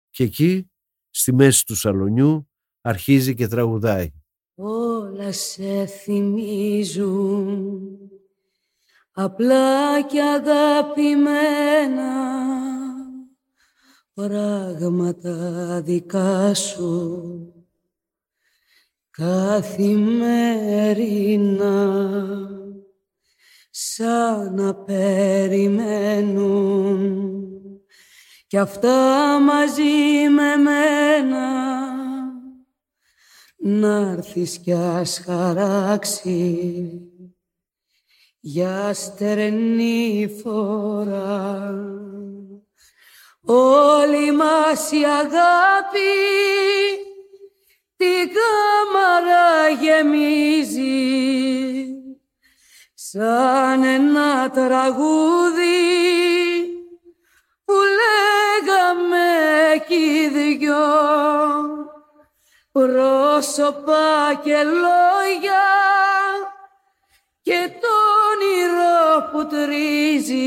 και εκεί, στη μέση του σαλονιού, αρχίζει και τραγουδάει. Όλα σε θυμίζουν απλά και αγαπημένα πράγματα δικά σου καθημερινά σαν να περιμένουν. Κι αυτά μαζί με μένα να έρθεις κι ας χαράξει. Για στερνή φορά όλη μας η αγάπη την κάμαρα γεμίζει σαν ένα τραγούδι που λέγαμε κι δυο. Πρόσωπα και λόγια και το όνειρο που τρίζει.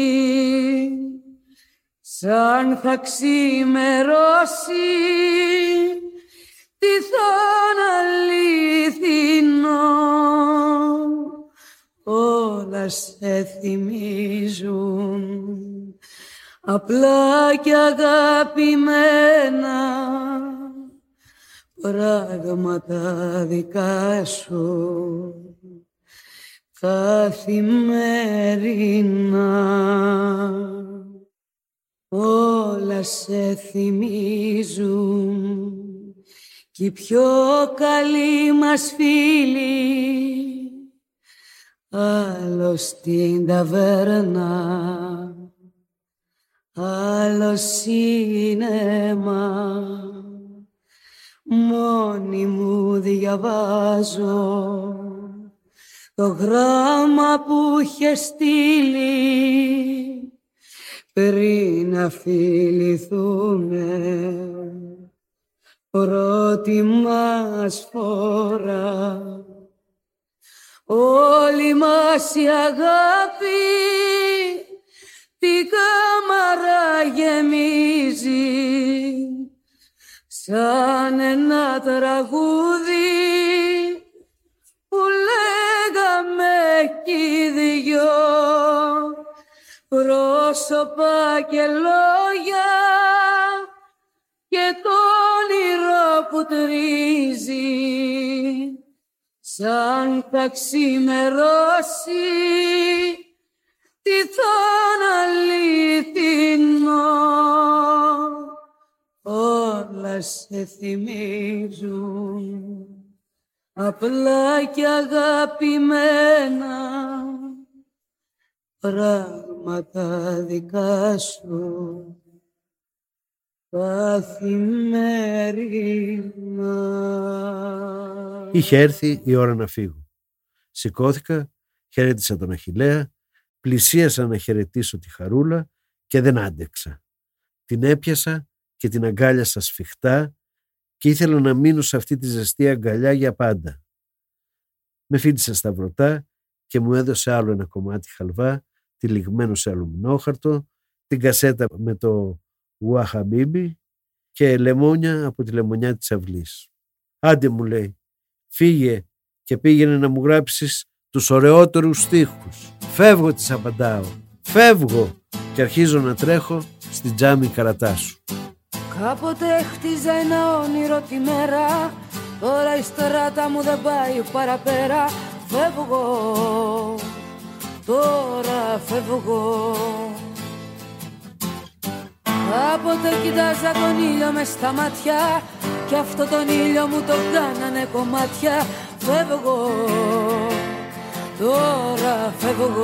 Σαν θα ξημερώσει τι θα αληθινό όλα σε θυμίζουν. Απλά και αγαπημένα. Πράγματα δικά σου. Καθημερινά. Όλα σε θυμίζουν κι οι πιο καλοί μας φίλοι άλλος στην ταβέρνα άλλος σίνεμα μόνη μου διαβάζω το γράμμα που είχε στείλει πριν να φιληθούμε πρώτη μας φορά. Όλη μας η αγάπη την κάμαρα γεμίζει. Σαν ένα τραγούδι που λέγαμε κι δυο. Πρόσωπα και λόγια και το όνειρο που τρίζει σαν θα ξημερώσει τι θα αληθινό όλα σε θυμίζουν απλά και αγαπημένα πράγματα δικά σου καθημερινά. Είχε έρθει η ώρα να φύγω. Σηκώθηκα, χαιρέτησα τον Αχιλέα, πλησίασα να χαιρετήσω τη Χαρούλα και δεν άντεξα. Την έπιασα και την αγκάλιασα σφιχτά και ήθελα να μείνω σε αυτή τη ζεστή αγκαλιά για πάντα. Με φίτησε στα βρωτά και μου έδωσε άλλο ένα κομμάτι χαλβά, τυλιγμένο σε αλουμινόχαρτο, την κασέτα με το Ουαχαμπίμπι και λεμόνια από τη λεμονιά της αυλής. Άντε μου λέει, φύγε και πήγαινε να μου γράψεις τους ωραιότερους στίχους. Φεύγω της απαντάω, φεύγω και αρχίζω να τρέχω στην τζάμι καρατάσου. Κάποτε χτίζα ένα όνειρο τη μέρα Τώρα η στράτα μου δεν πάει παραπέρα Φεύγω, τώρα φεύγω Κάποτε κοιτάζα τον ήλιο μες στα μάτια Κι αυτό τον ήλιο μου το κάνανε κομμάτια. Φεύγω Τώρα φεύγω.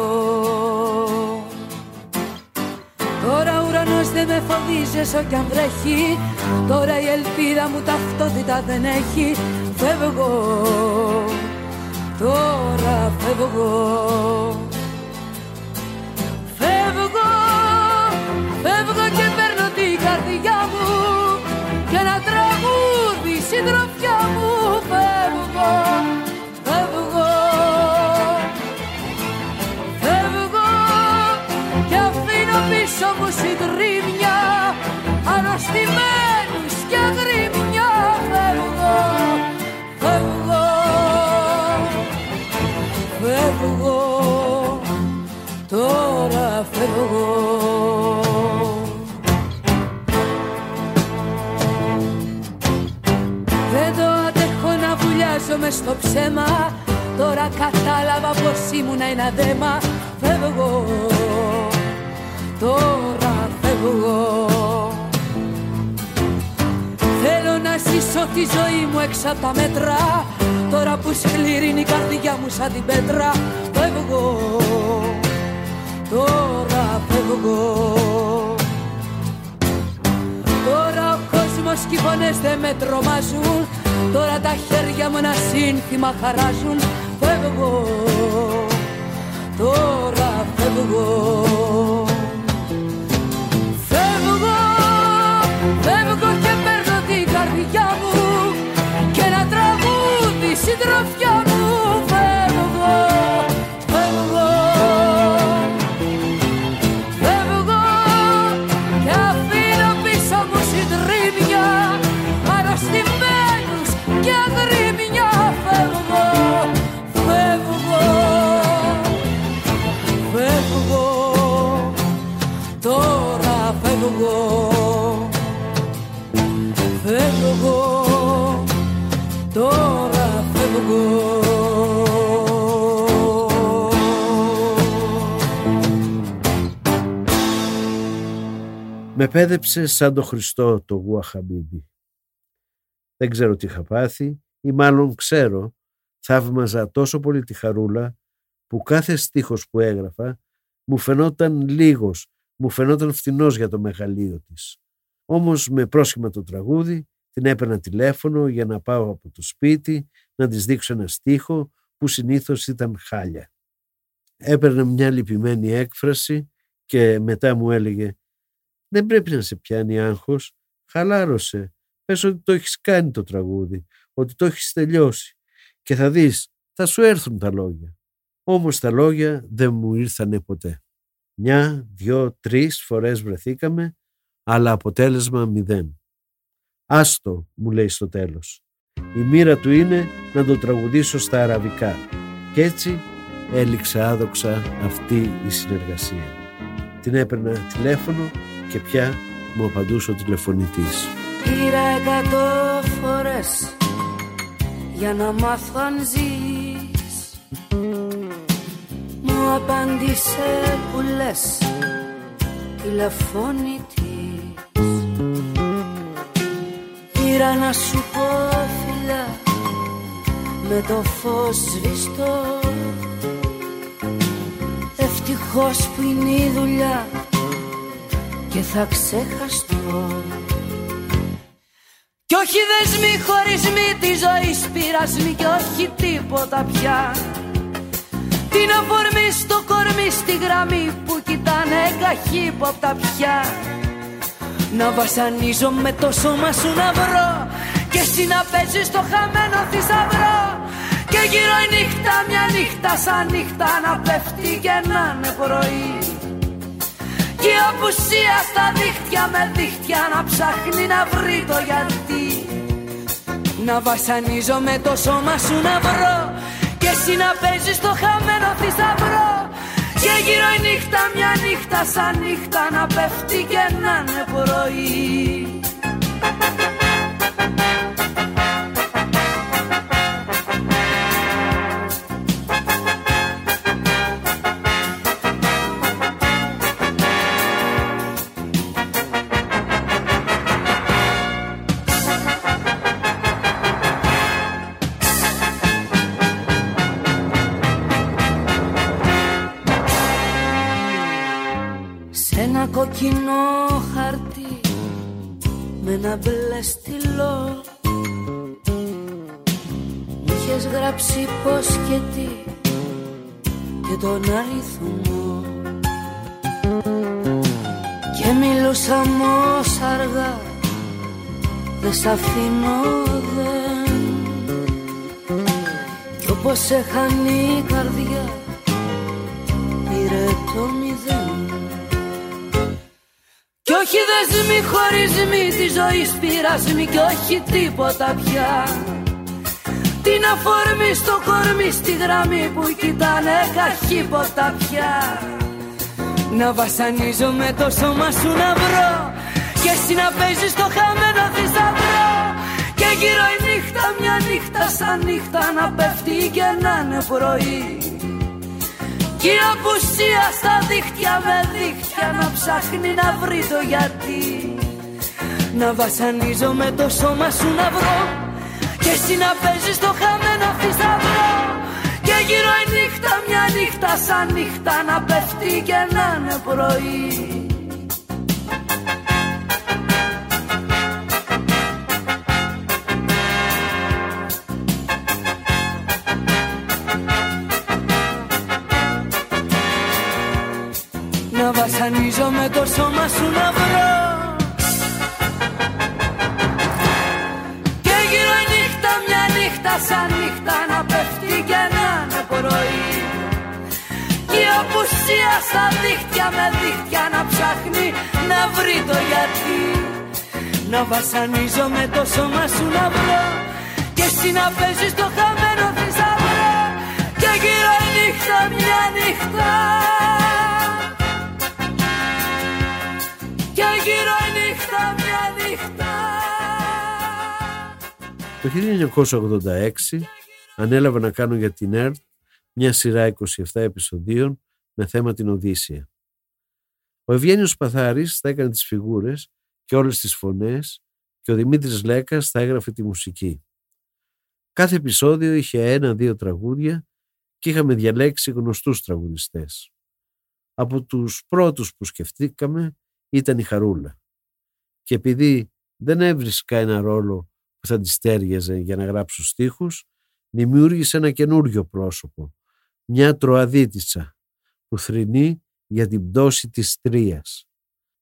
Τώρα ουρανός δεν με φοβίζει όσο κι αν βρέχει. Τώρα η ελπίδα μου ταυτότητα δεν έχει. Φεύγω Τώρα φεύγω Φεύγω βουλιάζω μες στο ψέμα. Τώρα κατάλαβα πως ήμουν ένα δέμα. Φεύγω Τώρα φεύγω Θέλω να ζήσω τη ζωή μου έξω από τα μέτρα. Τώρα που σκληρή είναι η καρδιά μου σαν την πέτρα. Φεύγω Τώρα φεύγω Τώρα ο κόσμος και οι φωνές δεν με τρομάζουν Τώρα τα χέρια μου ένα σύνθημα χαράζουν. Φεύγω. Τώρα φεύγω. Φεύγω Με πέδεψε σαν το Χριστό το Γουα Χαμπίμπι. Δεν ξέρω τι είχα πάθει ή μάλλον ξέρω θαύμαζα τόσο πολύ τη χαρούλα που κάθε στίχος που έγραφα μου φαινόταν λίγος, μου φαινόταν φτηνός για το μεγαλείο της. Όμως με πρόσχημα το τραγούδι την έπαιρνα τηλέφωνο για να πάω από το σπίτι να της δείξω ένα στίχο που συνήθως ήταν χάλια. Έπαιρνε μια λυπημένη έκφραση και μετά μου έλεγε δεν πρέπει να σε πιάνει άγχος. Χαλάρωσε. Πες ότι το έχεις κάνει το τραγούδι, ότι το έχεις τελειώσει. Και θα δεις, θα σου έρθουν τα λόγια. Όμως τα λόγια δεν μου ήρθανε ποτέ. Μια, δυο, τρεις φορές βρεθήκαμε, αλλά αποτέλεσμα μηδέν. Άστο, μου λέει στο τέλος. Η μοίρα του είναι να το τραγουδήσω στα αραβικά. Κι έτσι έληξε άδοξα αυτή η συνεργασία. Την έπαιρνα τηλέφωνο και πια μου απαντούσε ο τηλεφωνητής. Πήρα εκατό φορές για να μάθω αν ζεις. Μου απάντησε που λες τηλεφώνητης Πήρα να σου πω φιλιά με το φως σβηστό. Ευτυχώς που είναι η δουλειά και θα ξεχαστώ. Κι όχι δεσμοί χωρισμοί τη ζωή πειρασμοί και όχι τίποτα πια. Την αφορμή στο κορμί στη γραμμή που κοιτάνε καχύποπτα πια. Να βασανίζω με το σώμα σου να βρω Και εσύ να παίζεις το χαμένο θησαυρό. Και γύρω η νύχτα μια νύχτα σαν νύχτα να πέφτει και να είναι πρωί και η απουσία στα δίχτυα με δίχτυα να ψάχνει να βρει το γιατί. Να βασανίζω με το σώμα σου να βρω Και εσύ να παίζεις το χαμένο θησαυρό Και γύρω η νύχτα μια νύχτα σαν νύχτα να πέφτει και να είναι πρωί κόκκινο χαρτί με ένα μπλε στυλό. Είχες γράψει πως και τι και τον αριθμό. Και μιλούσαμε ως αργά δεν σ' αφήνω δεν. Κι όπως έχανε η καρδιά πήρε το μηδέν. κι όχι δεσμοί χωρισμοί τη ζωή πειρασμοί κι όχι τίποτα πια. Την αφορμή στο κορμί στη γραμμή που κοιτάνε καχύποτα πια. Να βασανίζω με το σώμα σου να βρω Και εσύ να παίζεις το χαμένο θησαυρό. Και γύρω η νύχτα μια νύχτα σαν νύχτα να πέφτει και να είναι πρωί και η απουσία στα δίχτυα με δίχτυα να ψάχνει να βρει το γιατί. Να βασανίζω με το σώμα σου να βρω. Και εσύ να παίζεις το χαμένο θησαυρό. Και γύρω η νύχτα μια νύχτα σαν νύχτα να πέφτει και να είναι πρωί βασανίζω με το σώμα σου να βρω. Και γύρω η νύχτα μια νύχτα σαν νύχτα να πέφτει και να είναι πρωί. Και η απουσία στα δίχτυα με δίχτυα να ψάχνει να βρει το γιατί. Να βασανίζω με το σώμα σου να βρω. Και εσύ να παίζεις το χαμένο θησαυρό. Και γύρω η νύχτα μια νύχτα Το 1986 ανέλαβα να κάνω για την ΕΡΤ μια σειρά 27 επεισοδίων με θέμα την Οδύσσια. Ο Ευγένιος Παθάρης θα έκανε τις φιγούρες και όλες τις φωνές και ο Δημήτρης Λέκας θα έγραφε τη μουσική. Κάθε επεισόδιο είχε ένα-δύο τραγούδια και είχαμε διαλέξει γνωστούς τραγουδιστές. Από τους πρώτους που σκεφτήκαμε ήταν η Χαρούλα. Και επειδή δεν έβρισκα ένα ρόλο που θα τη στέριαζε για να γράψω στίχους, δημιούργησε ένα καινούριο πρόσωπο, μια τροαδίτισσα που θρυνεί για την πτώση της τρίας.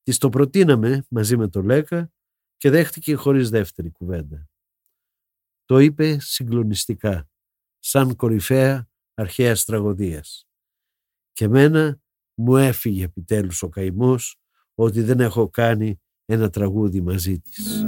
Της το προτείναμε μαζί με το Λέκα και δέχτηκε χωρίς δεύτερη κουβέντα. Το είπε συγκλονιστικά, σαν κορυφαία αρχαίας τραγωδίας. Και μένα μου έφυγε επιτέλους ο καημός ότι δεν έχω κάνει ένα τραγούδι μαζί της.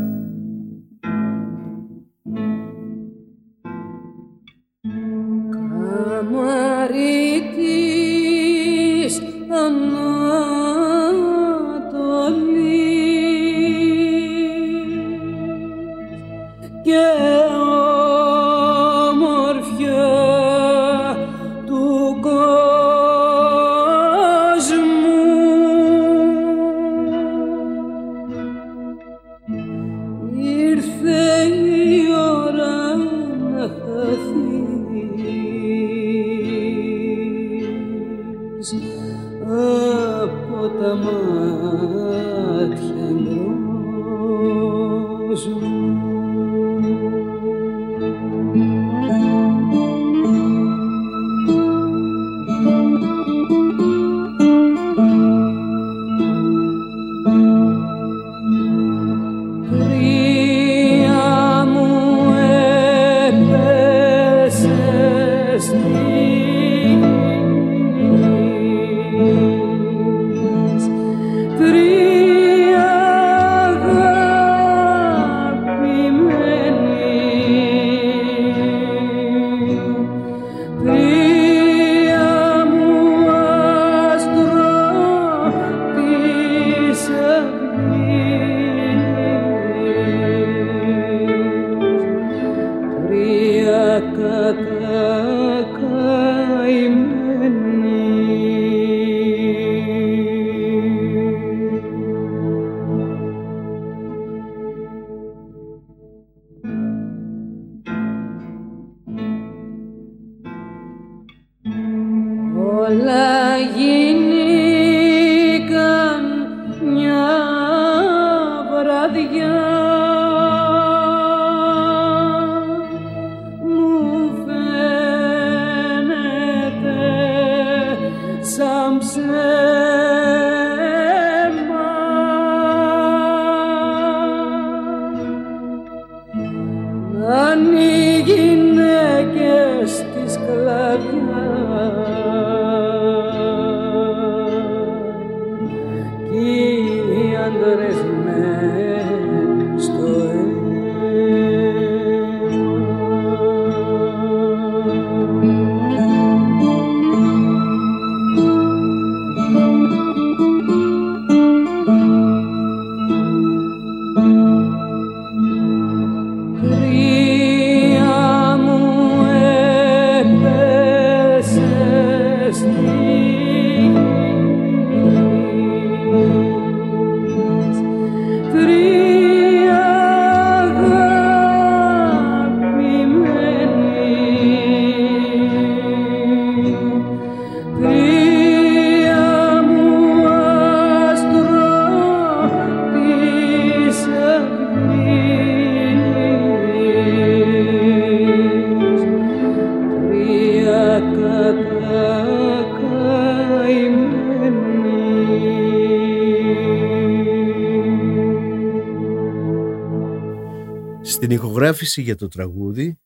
Ηχογράφηση για το τραγούδι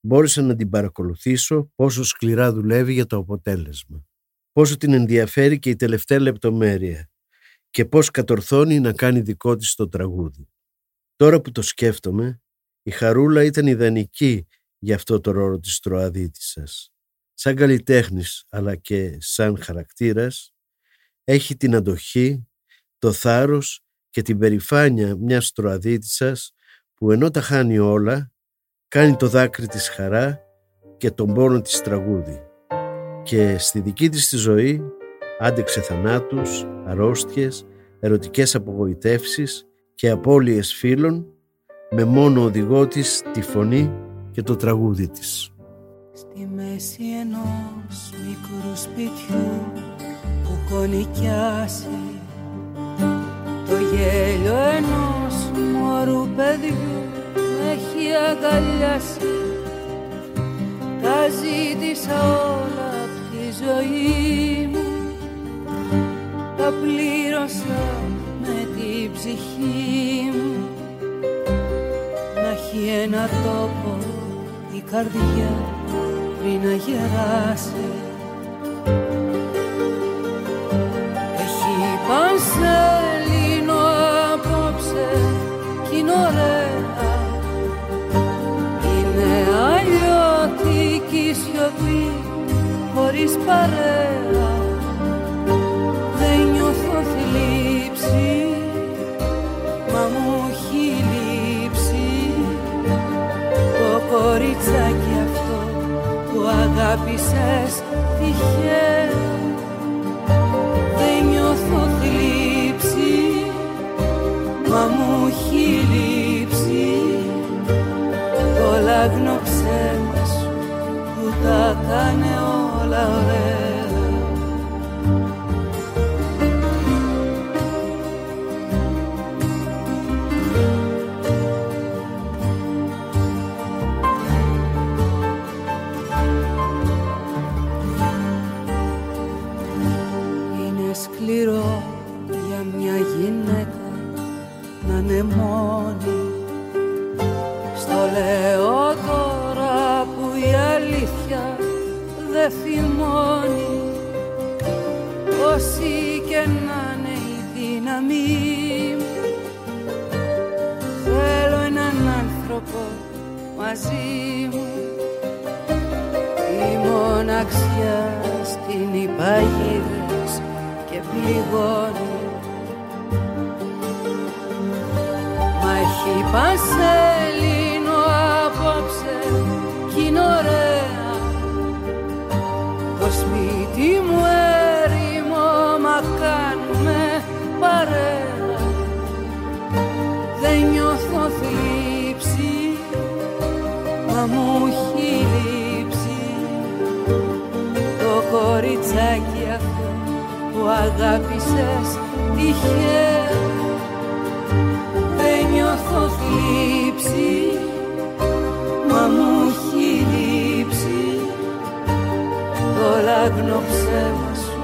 μπόρεσα να την παρακολουθήσω πόσο σκληρά δουλεύει για το αποτέλεσμα. Πόσο την ενδιαφέρει και η τελευταία λεπτομέρεια και πώς κατορθώνει να κάνει δικό της το τραγούδι. Τώρα που το σκέφτομαι, η Χαρούλα ήταν ιδανική για αυτό το ρόλο της Τροαδίτισσας. Σαν καλλιτέχνης αλλά και σαν χαρακτήρας, έχει την αντοχή, το θάρρος και την περηφάνεια μιας Τροαδίτισσας που ενώ τα χάνει όλα, κάνει το δάκρυ της χαρά και τον πόνο της τραγούδι. Και στη δική της τη ζωή άντεξε θανάτους, αρρώστιες, ερωτικές απογοητεύσεις και απώλειες φίλων με μόνο οδηγό της τη φωνή και το τραγούδι της. Στη μέση ενός μικρού σπιτιού που έχω νοικιάσει το γέλιο ενός μωρού παιδιού έχει αγκαλιάσει. Τα ζήτησα όλα από τη ζωή μου. Τα πλήρωσα με την ψυχή μου. Να έχει ένα τόπο η καρδιά πριν να γεράσει χωρίς παρέα. Δεν νιώθω θλίψη μα μου έχει λείψει. Το κοριτσάκι αυτό που αγάπησες τυχαία. Δεν νιώθω θλίψη μα μου έχει λείψει. Το λάγνο ψέμα σου που τα κάνε όλα ωραία Είναι μαζί μου. Η μοναξιά στην υπαγίδες και πληγώνει. Μα έχει πανσέλινο αγάπησες τυχαία. Δεν νιώθω θλίψη μα μου έχει λείψει. Το λάγνο ψέμα σου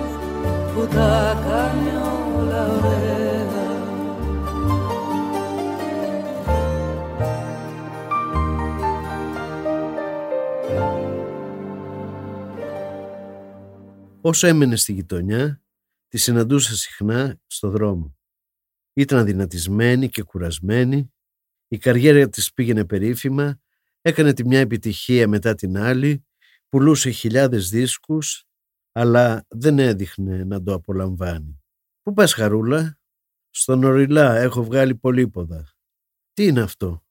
που τα κάνει όλα ωραία. Όσο έμενε στη γειτονιά, τη συναντούσα συχνά στο δρόμο. Ήταν αδυνατισμένη και κουρασμένη, η καριέρα της πήγαινε περίφημα, έκανε τη μια επιτυχία μετά την άλλη, πουλούσε χιλιάδες δίσκους, αλλά δεν έδειχνε να το απολαμβάνει. «Πού πας χαρούλα» «Στον Οριλά έχω βγάλει πολύποδα». «Τι είναι αυτό»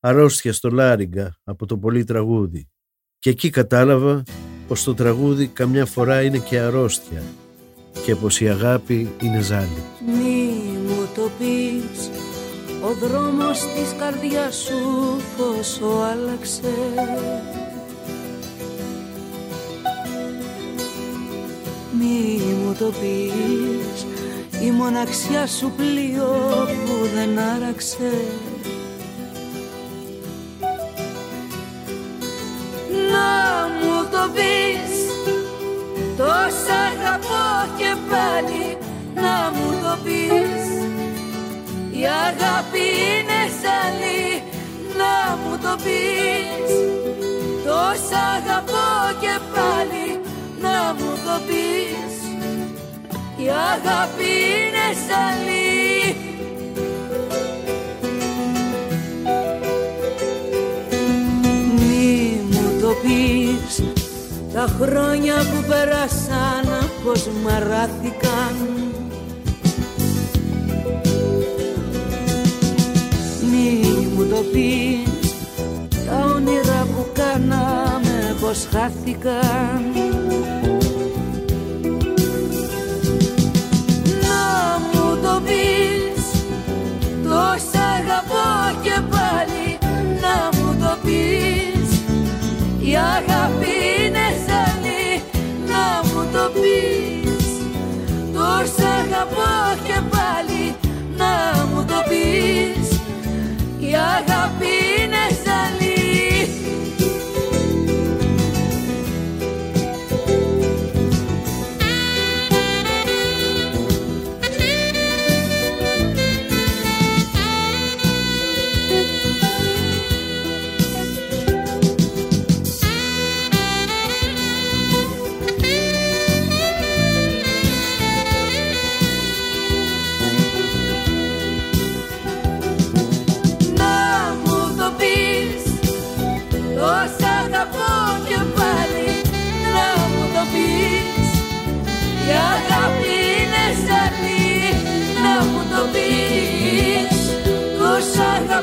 «Αρρώστια στο Λάριγκα από το πολύ τραγούδι». Και εκεί κατάλαβα πως το τραγούδι καμιά φορά είναι και αρρώστια και πως η αγάπη είναι ζάλι. Μη μου το πεις ο δρόμος της καρδιάς σου πόσο άλλαξε Μη μου το πεις η μοναξιά σου πλοίο που δεν άραξε Να μου το πεις Τόσα αγαπώ και πάλι να μου το πεις. Η αγάπη είναι ζαλή να μου το πεις. Τόσα αγαπώ και πάλι να μου το πεις. Η αγάπη είναι ζαλή. Μη μου το πεις τα χρόνια που πέρασαν πως μαράθηκαν. Μη μου το πεις Τα όνειρα που κάναμε πως χάθηκαν. Να μου το πεις Τόσα αγαπώ και πάλι. Να μου το πεις Η αγάπη είναι ζαλή Να μου το πεις Τόσα αγαπώ και πάλι Να μου το πεις. Η αγάπη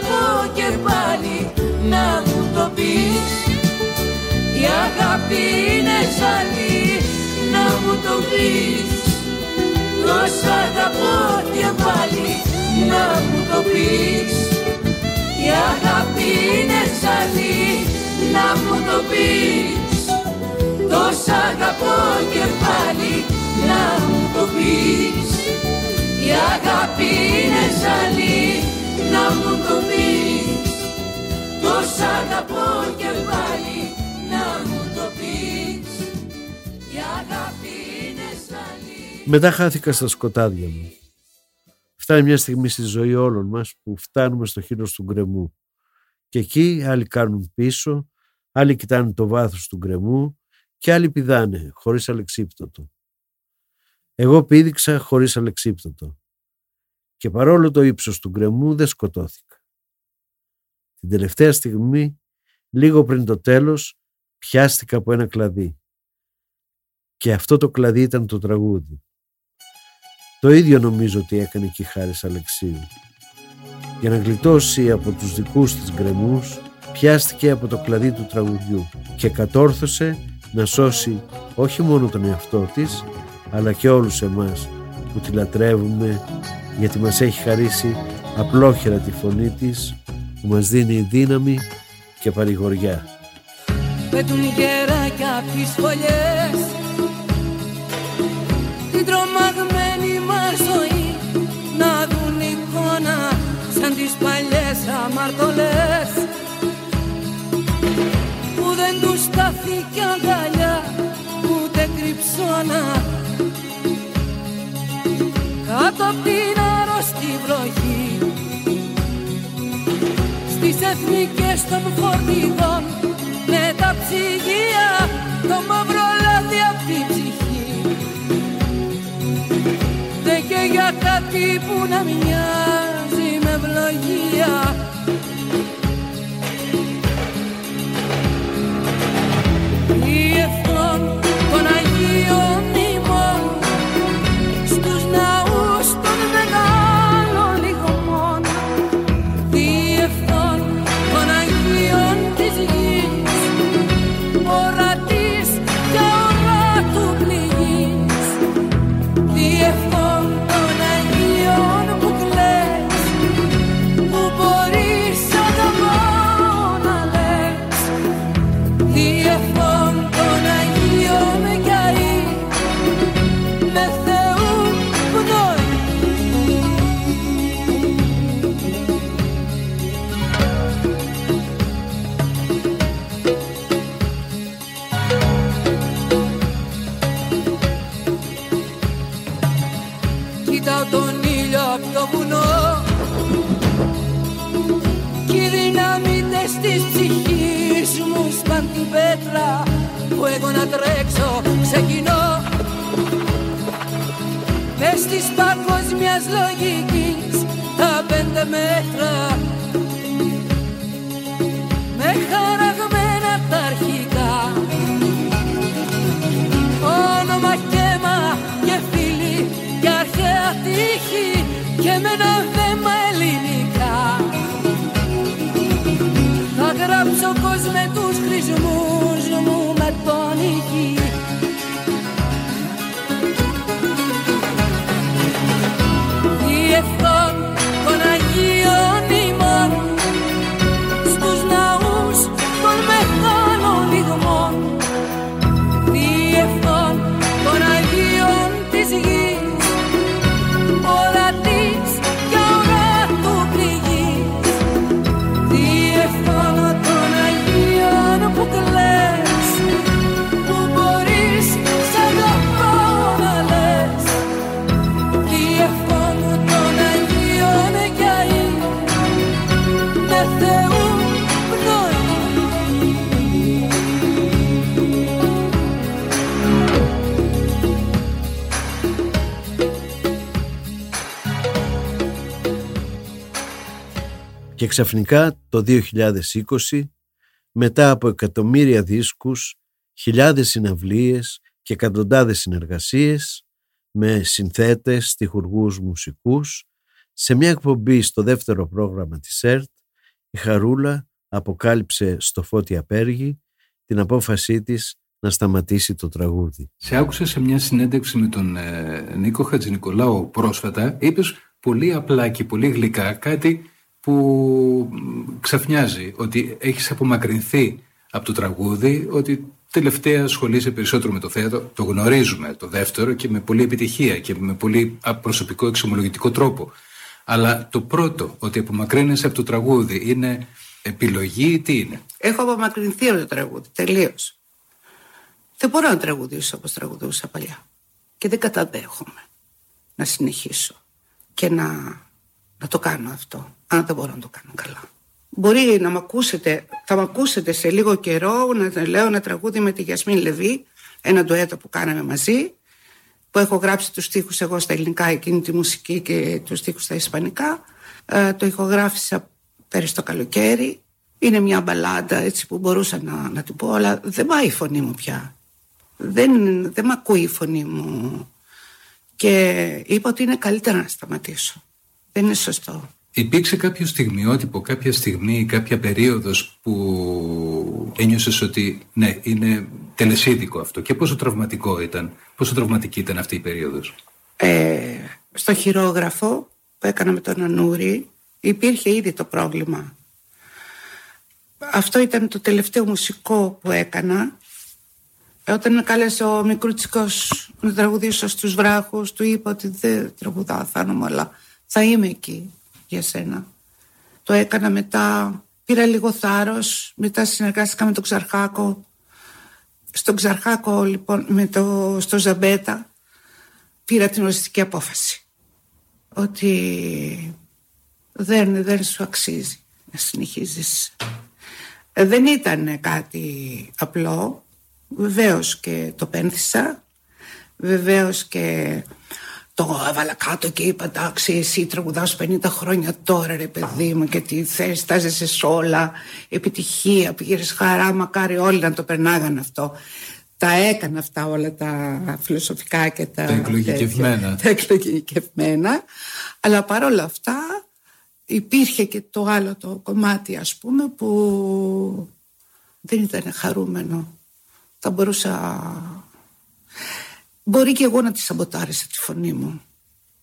Τόσα αγαπώ και πάλι Να μου το πεις. Η αγάπη είναι ζαλή Να μου το πεις. Τόσα αγαπώ και πάλι Να μου το πεις. Η αγάπη είναι ζαλή να μου το πεις. Τόσα αγαπώ και πάλι να μου το πεις. Η αγάπη είναι ζαλή να μου το πεις Τόσα αγαπώ και πάλι να μου το πεις Η αγάπη είναι ζαλή Μετά χάθηκα στα σκοτάδια μου. Φτάνει μια στιγμή στη ζωή όλων μας που φτάνουμε στο χείλος του γκρεμού. Και εκεί άλλοι κάνουν πίσω, άλλοι κοιτάνε το βάθος του γκρεμού και άλλοι πηδάνε χωρίς αλεξίπτωτο. Εγώ πήδηξα χωρίς αλεξίπτωτο. Και παρόλο το ύψος του γκρεμού δεν σκοτώθηκα. Την τελευταία στιγμή, λίγο πριν το τέλος, πιάστηκα από ένα κλαδί. Και αυτό το κλαδί ήταν το τραγούδι. Το ίδιο νομίζω ότι έκανε και η Χάρης Αλεξίου. Για να γλιτώσει από τους δικούς της γκρεμούς, πιάστηκε από το κλαδί του τραγουδιού και κατόρθωσε να σώσει όχι μόνο τον εαυτό της, αλλά και όλους εμάς που τη λατρεύουμε γιατί μας έχει χαρίσει απλόχερα τη φωνή της που μας δίνει δύναμη και παρηγοριά. Πετούν γεράκια απ' τις φωλιές Την τρομαγμένη μας ζωή Να δουν εικόνα σαν τις παλιές αμαρτωλές Που δεν τους στάθηκε αγκαλιά ούτε κρυψώνα κάτω απ' την άρρωστη βροχή. Στις εθνικές των φορτηγών με τα ψυγεία το μαύρο λάδι απ' την ψυχή. Δεν και για κάτι που να μοιάζει με ευλογία. Ή ευθόν των μέτρα. Με χαραγμένα τα αρχικά. Όνομα και αίμα και φίλοι και αρχαία τύχη και με ένα θέμα ελληνικά. Θα γράψω κόσμε τους χρησμούς Και ξαφνικά το 2020, μετά από εκατομμύρια δίσκους, χιλιάδες συναυλίες και εκατοντάδες συνεργασίες με συνθέτες, στιχουργούς, μουσικούς, σε μια εκπομπή στο δεύτερο πρόγραμμα της ΕΡΤ, η Χαρούλα αποκάλυψε στο Φώτη Απέργη την απόφασή της να σταματήσει το τραγούδι. Σε άκουσα σε μια συνέντευξη με τον ε, Νίκο Χατζηνικολάου πρόσφατα. Είπες πολύ απλά και πολύ γλυκά κάτι που μ, ξαφνιάζει. Ότι έχεις απομακρυνθεί από το τραγούδι, ότι τελευταία ασχολείσαι περισσότερο με το θέατρο. Το γνωρίζουμε το δεύτερο και με πολλή επιτυχία και με πολύ προσωπικό εξομολογητικό τρόπο. Αλλά το πρώτο, ότι απομακρύνεσαι από το τραγούδι, είναι επιλογή ή τι είναι; Έχω απομακρυνθεί από το τραγούδι, τελείως. Δεν μπορώ να τραγουδήσω όπως τραγουδούσα παλιά. Και δεν καταδέχομαι να συνεχίσω και να, να το κάνω αυτό, αν δεν μπορώ να το κάνω καλά. Μπορεί να μ' ακούσετε, θα μ' ακούσετε σε λίγο καιρό να λέω ένα τραγούδι με τη Γιασμίν Λεβί, ένα ντουέτο που κάναμε μαζί, που έχω γράψει τους στίχους εγώ στα ελληνικά, εκείνη τη μουσική και τους στίχους στα ισπανικά. Ε, το ηχογράφησα πέρυσι το καλοκαίρι. Είναι μια μπαλάντα έτσι που μπορούσα να, να την πω, αλλά δεν πάει η φωνή μου πια. Δεν, δεν μ' ακούει η φωνή μου. Και είπα ότι είναι καλύτερα να σταματήσω. Δεν είναι σωστό. Υπήρξε κάποιο στιγμιότυπο, κάποια στιγμή, κάποια περίοδος που ένιωσες ότι ναι, είναι τελεσίδικο αυτό και πόσο τραυματικό ήταν, πόσο τραυματική ήταν αυτή η περίοδος; Ε, στο χειρόγραφο που έκανα με τον Ανούρη υπήρχε ήδη το πρόβλημα. Αυτό ήταν το τελευταίο μουσικό που έκανα. Ε, Όταν με κάλεσε ο Μικρούτσικος να τραγουδήσω στους βράχους, του είπα ότι δεν τραγουδάω θάνομαι, αλλά θα είμαι εκεί για σένα. Το έκανα μετά, πήρα λίγο θάρρος, μετά συνεργάστηκα με τον Ξαρχάκο. Στον Ξαρχάκο λοιπόν, με το, στο Ζαμπέτα, πήρα την οριστική απόφαση. ότι δεν, δεν σου αξίζει να συνεχίζεις. Ε, δεν ήταν κάτι απλό. Βεβαίως και το πένθησα. Βεβαίως και το έβαλα κάτω και είπα εντάξει εσύ τραγουδάς 50 χρόνια τώρα ρε παιδί μου και τι θες στάζεσαι σε όλα επιτυχία πήγες χαρά μακάρι όλοι να το περνάγαν αυτό. Τα έκανα αυτά όλα τα φιλοσοφικά και τα, τα εκλογικευμένα. τα εκλογικευμένα. Αλλά παρόλα αυτά υπήρχε και το άλλο το κομμάτι ας πούμε που δεν ήταν χαρούμενο. Θα μπορούσα μπορεί και εγώ να τη σαμποτάρισα τη φωνή μου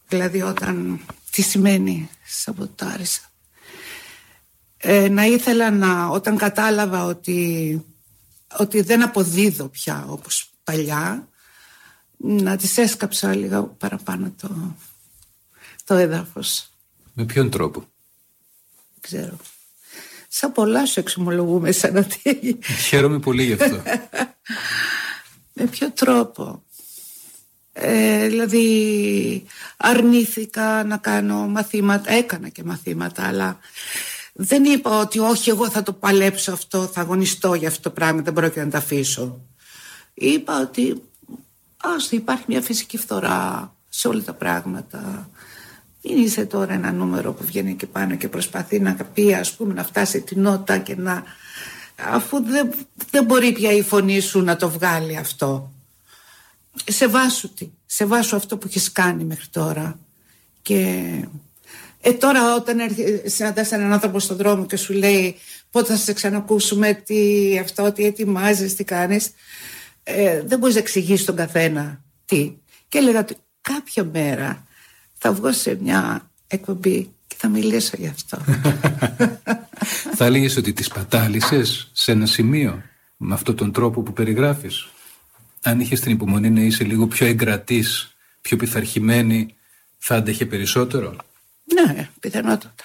δηλαδή όταν τι σημαίνει σαμποτάρισα ε, να ήθελα να όταν κατάλαβα ότι ότι δεν αποδίδω πια όπως παλιά να τις έσκαψα λίγα παραπάνω το, το έδαφος. Με ποιον τρόπο; Ξέρω. Σαν πολλά σου εξομολογούμε σαν να Χαίρομαι πολύ γι' αυτό. Με ποιο τρόπο; Ε, δηλαδή αρνήθηκα να κάνω μαθήματα, έκανα και μαθήματα αλλά δεν είπα ότι όχι εγώ θα το παλέψω αυτό, θα αγωνιστώ για αυτό το πράγμα, δεν πρόκειται να τα αφήσω. Είπα ότι ας υπάρχει μια φυσική φθορά σε όλα τα πράγματα. Μην είσαι τώρα ένα νούμερο που βγαίνει και πάνω και προσπαθεί να πει ας πούμε να φτάσει την νότα και να... Αφού δεν, δεν μπορεί πια η φωνή σου να το βγάλει αυτό. Σε βάσου τι, σε βάσου αυτό που έχεις κάνει μέχρι τώρα. Και ε, τώρα όταν συναντάς έναν άνθρωπο στον δρόμο και σου λέει πότε θα σε ξανακούσουμε, τι αυτό, τι ετοιμάζεις, τι κάνεις, ε, δεν μπορείς να εξηγήσεις τον καθένα τι. Και έλεγα ότι κάποια μέρα θα βγω σε μια εκπομπή και θα μιλήσω γι' αυτό. θα έλεγες ότι τις πατάλησες σε ένα σημείο με αυτόν τον τρόπο που περιγράφεις; Αν είχες την υπομονή να είσαι λίγο πιο εγκρατής, πιο πειθαρχημένη, θα άντεχε περισσότερο; Ναι, πιθανότατα.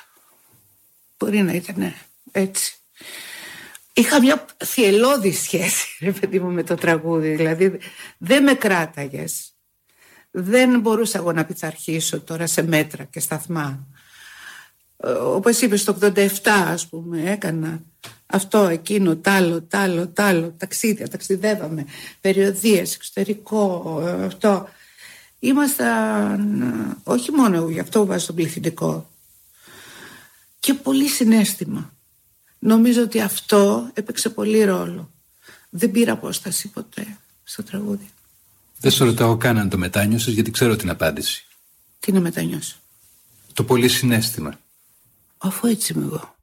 Μπορεί να ήταν έτσι. Είχα μια θυελώδη σχέση, ρε παιδί μου, με το τραγούδι. Δηλαδή, δεν με κράταγες. Δεν μπορούσα εγώ να πειθαρχήσω τώρα σε μέτρα και σταθμά. Ε, όπως είπες, το 87, ας πούμε, έκανα αυτό, εκείνο, τ' άλλο, τ' άλλο, τ' άλλο, ταξίδια, ταξιδεύαμε, περιοδίες, εξωτερικό, ε, αυτό ήμασταν όχι μόνο γι' αυτό βάζω τον πληθυντικό και πολύ συνέστημα. Νομίζω ότι αυτό έπαιξε πολύ ρόλο. Δεν πήρα απόσταση ποτέ στο τραγούδι. Δεν σου ρωτάω καν αν το μετάνιωσες γιατί ξέρω την απάντηση. Τι να μετανιώσω. Το πολύ συνέστημα. Αφού έτσι είμαι εγώ.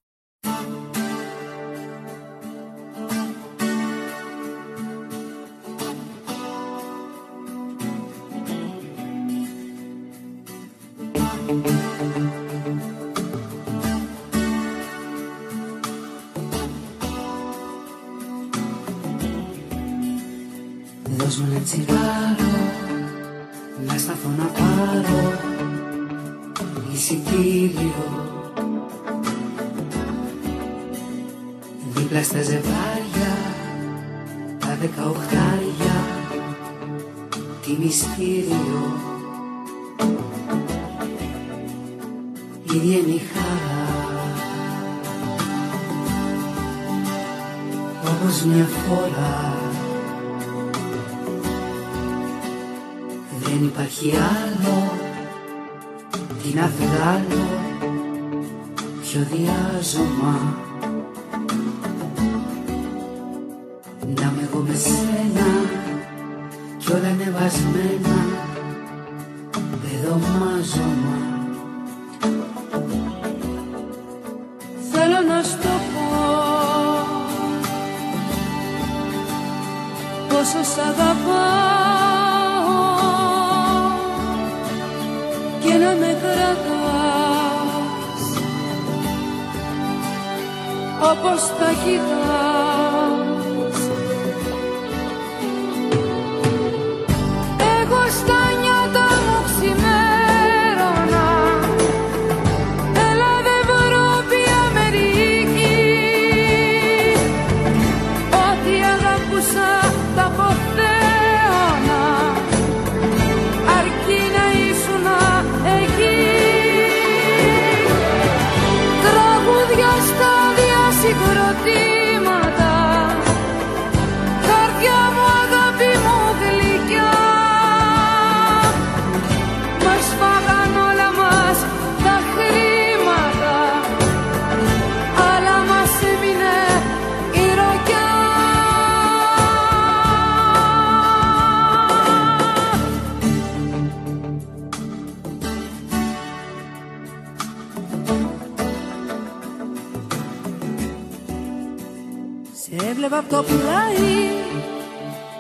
Σε έβλεπα από το πλάι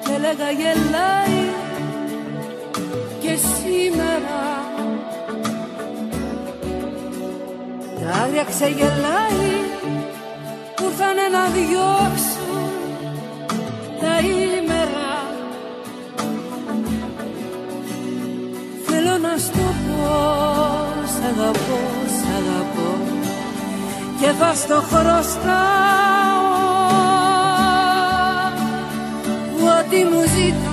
και έλεγα γελάει και σήμερα τα άγρια ξεγελάει που ήρθανε να διώξουν τα ήμερα. Θέλω να σου το πω σ' αγαπώ, σ' αγαπώ και θα στο χρωστάω ό,τι μου ζητάς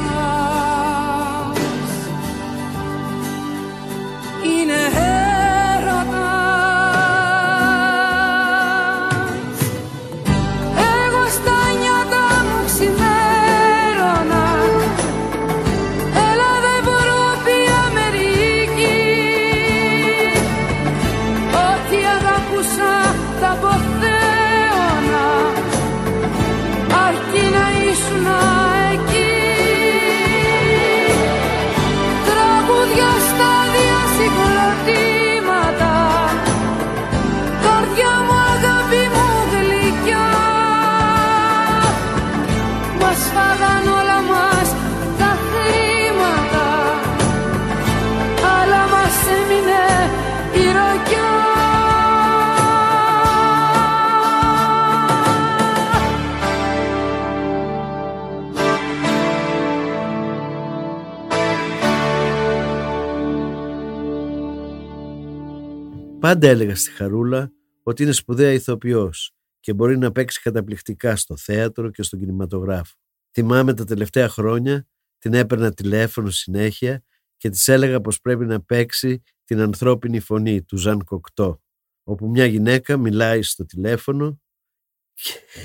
Πάντα έλεγα στη Χαρούλα ότι είναι σπουδαία ηθοποιός και μπορεί να παίξει καταπληκτικά στο θέατρο και στον κινηματογράφο. Θυμάμαι τα τελευταία χρόνια την έπαιρνα τηλέφωνο συνέχεια και της έλεγα πως πρέπει να παίξει την ανθρώπινη φωνή του Ζαν Κοκτό όπου μια γυναίκα μιλάει στο τηλέφωνο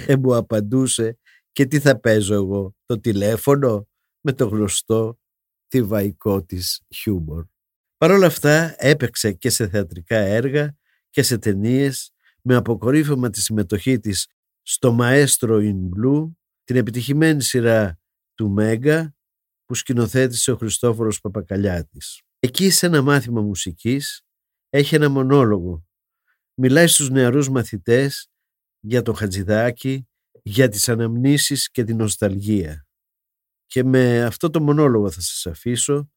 και μου απαντούσε και τι θα παίζω εγώ, το τηλέφωνο με το γνωστό θηβαϊκό της χιούμορ. Παρ' όλα αυτά έπαιξε και σε θεατρικά έργα και σε ταινίες με αποκορύφωμα τη συμμετοχή της στο Maestro in Blue, την επιτυχημένη σειρά του Μέγκα που σκηνοθέτησε ο Χριστόφορος Παπακαλιάτης. Εκεί σε ένα μάθημα μουσικής έχει ένα μονόλογο. Μιλάει στους νεαρούς μαθητές για το Χατζηδάκι, για τις αναμνήσεις και την νοσταλγία. Και με αυτό το μονόλογο θα σας αφήσω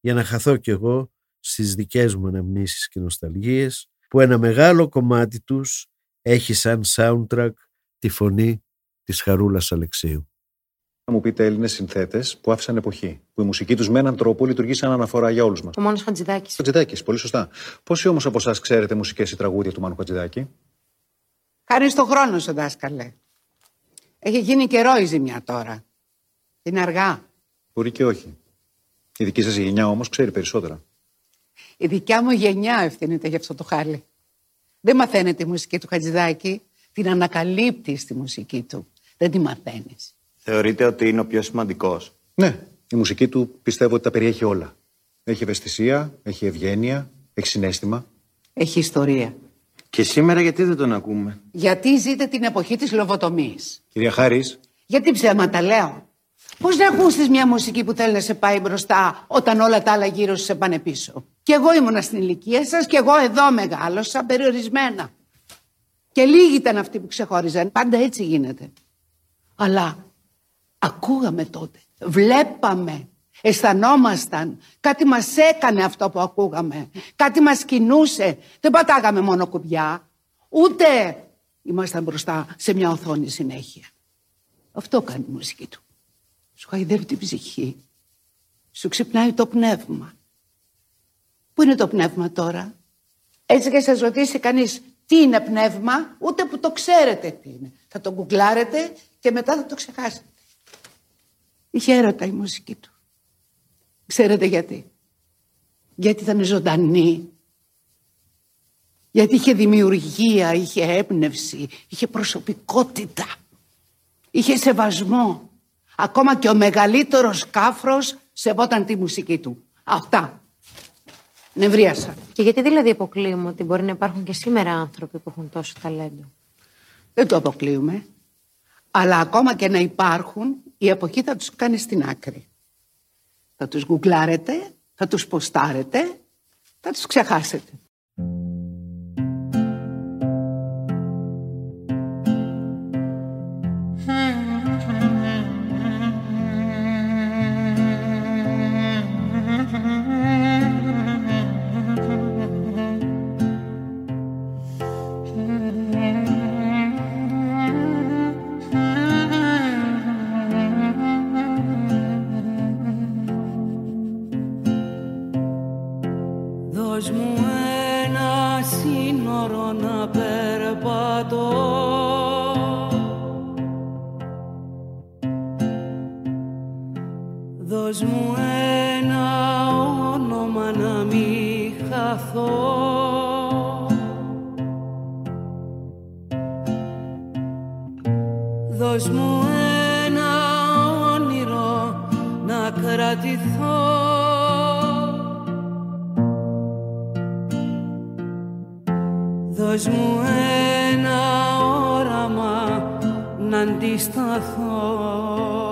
για να χαθώ κι εγώ στις δικές μου αναμνήσεις και νοσταλγίες που ένα μεγάλο κομμάτι τους έχει σαν soundtrack τη φωνή της Χαρούλας Αλεξίου. Να μου πείτε Έλληνες συνθέτες που άφησαν εποχή. Που η μουσική τους με έναν τρόπο λειτουργεί σαν αναφορά για όλους μας. Ο Μάνος Χατζηδάκης. Χατζηδάκης, πολύ σωστά. Πόσοι όμως από εσάς ξέρετε μουσικές ή τραγούδια του Μάνου Χατζηδάκη; Χάρη στο χρόνο σου, δάσκαλε. Έχει γίνει καιρό η ζημιά τώρα. Είναι αργά. Μπορεί και όχι. Η δική σας γενιά όμως ξέρει περισσότερα. Η δικιά μου γενιά ευθύνεται για αυτό το χάλι. Δεν μαθαίνετε τη μουσική του Χατζηδάκη. Την ανακαλύπτει τη μουσική του. Δεν τη μαθαίνεις. Θεωρείτε ότι είναι ο πιο σημαντικός; Ναι, η μουσική του πιστεύω ότι τα περιέχει όλα. Έχει ευαισθησία, έχει ευγένεια, έχει συνέστημα. Έχει ιστορία. Και σήμερα γιατί δεν τον ακούμε; Γιατί ζείτε την εποχή της λοβοτομής. Κυρία Χάρης, Γιατί ψέματα λέω; Πώς να ακούσεις μια μουσική που θέλει να σε πάει μπροστά όταν όλα τα άλλα γύρω σου σε πάνε πίσω; Κι εγώ ήμουνα στην ηλικία σας και εγώ εδώ μεγάλωσα περιορισμένα. Και λίγοι ήταν αυτοί που ξεχώριζαν. Πάντα έτσι γίνεται. Αλλά ακούγαμε τότε. Βλέπαμε. Αισθανόμασταν. Κάτι μας έκανε αυτό που ακούγαμε. Κάτι μας κινούσε. Δεν πατάγαμε μόνο κουμπιά. Ούτε ήμασταν μπροστά σε μια οθόνη συνέχεια. Αυτό κάνει η μουσική του. Σου χαϊδεύει την ψυχή. Σου ξυπνάει το πνεύμα. Πού είναι το πνεύμα τώρα; Έτσι και σας ρωτήσει κανείς τι είναι πνεύμα, ούτε που το ξέρετε τι είναι. Θα το γκουγκλάρετε και μετά θα το ξεχάσετε. Είχε έρωτα η μουσική του. Ξέρετε γιατί; Γιατί ήταν ζωντανή. Γιατί είχε δημιουργία, είχε έμπνευση, είχε προσωπικότητα, είχε σεβασμό. Ακόμα και ο μεγαλύτερος κάφρος σεβόταν τη μουσική του. Αυτά. Νευρίασα. Και γιατί δηλαδή αποκλείουμε ότι μπορεί να υπάρχουν και σήμερα άνθρωποι που έχουν τόσο ταλέντο; Δεν το αποκλείουμε. Αλλά ακόμα και να υπάρχουν, η εποχή θα τους κάνει στην άκρη. Θα τους γκουγκλάρετε, θα τους ποστάρετε, θα τους ξεχάσετε. Δώσ' μου ένα όνειρο να κρατηθώ. Δώσ' μου ένα όραμα να αντισταθώ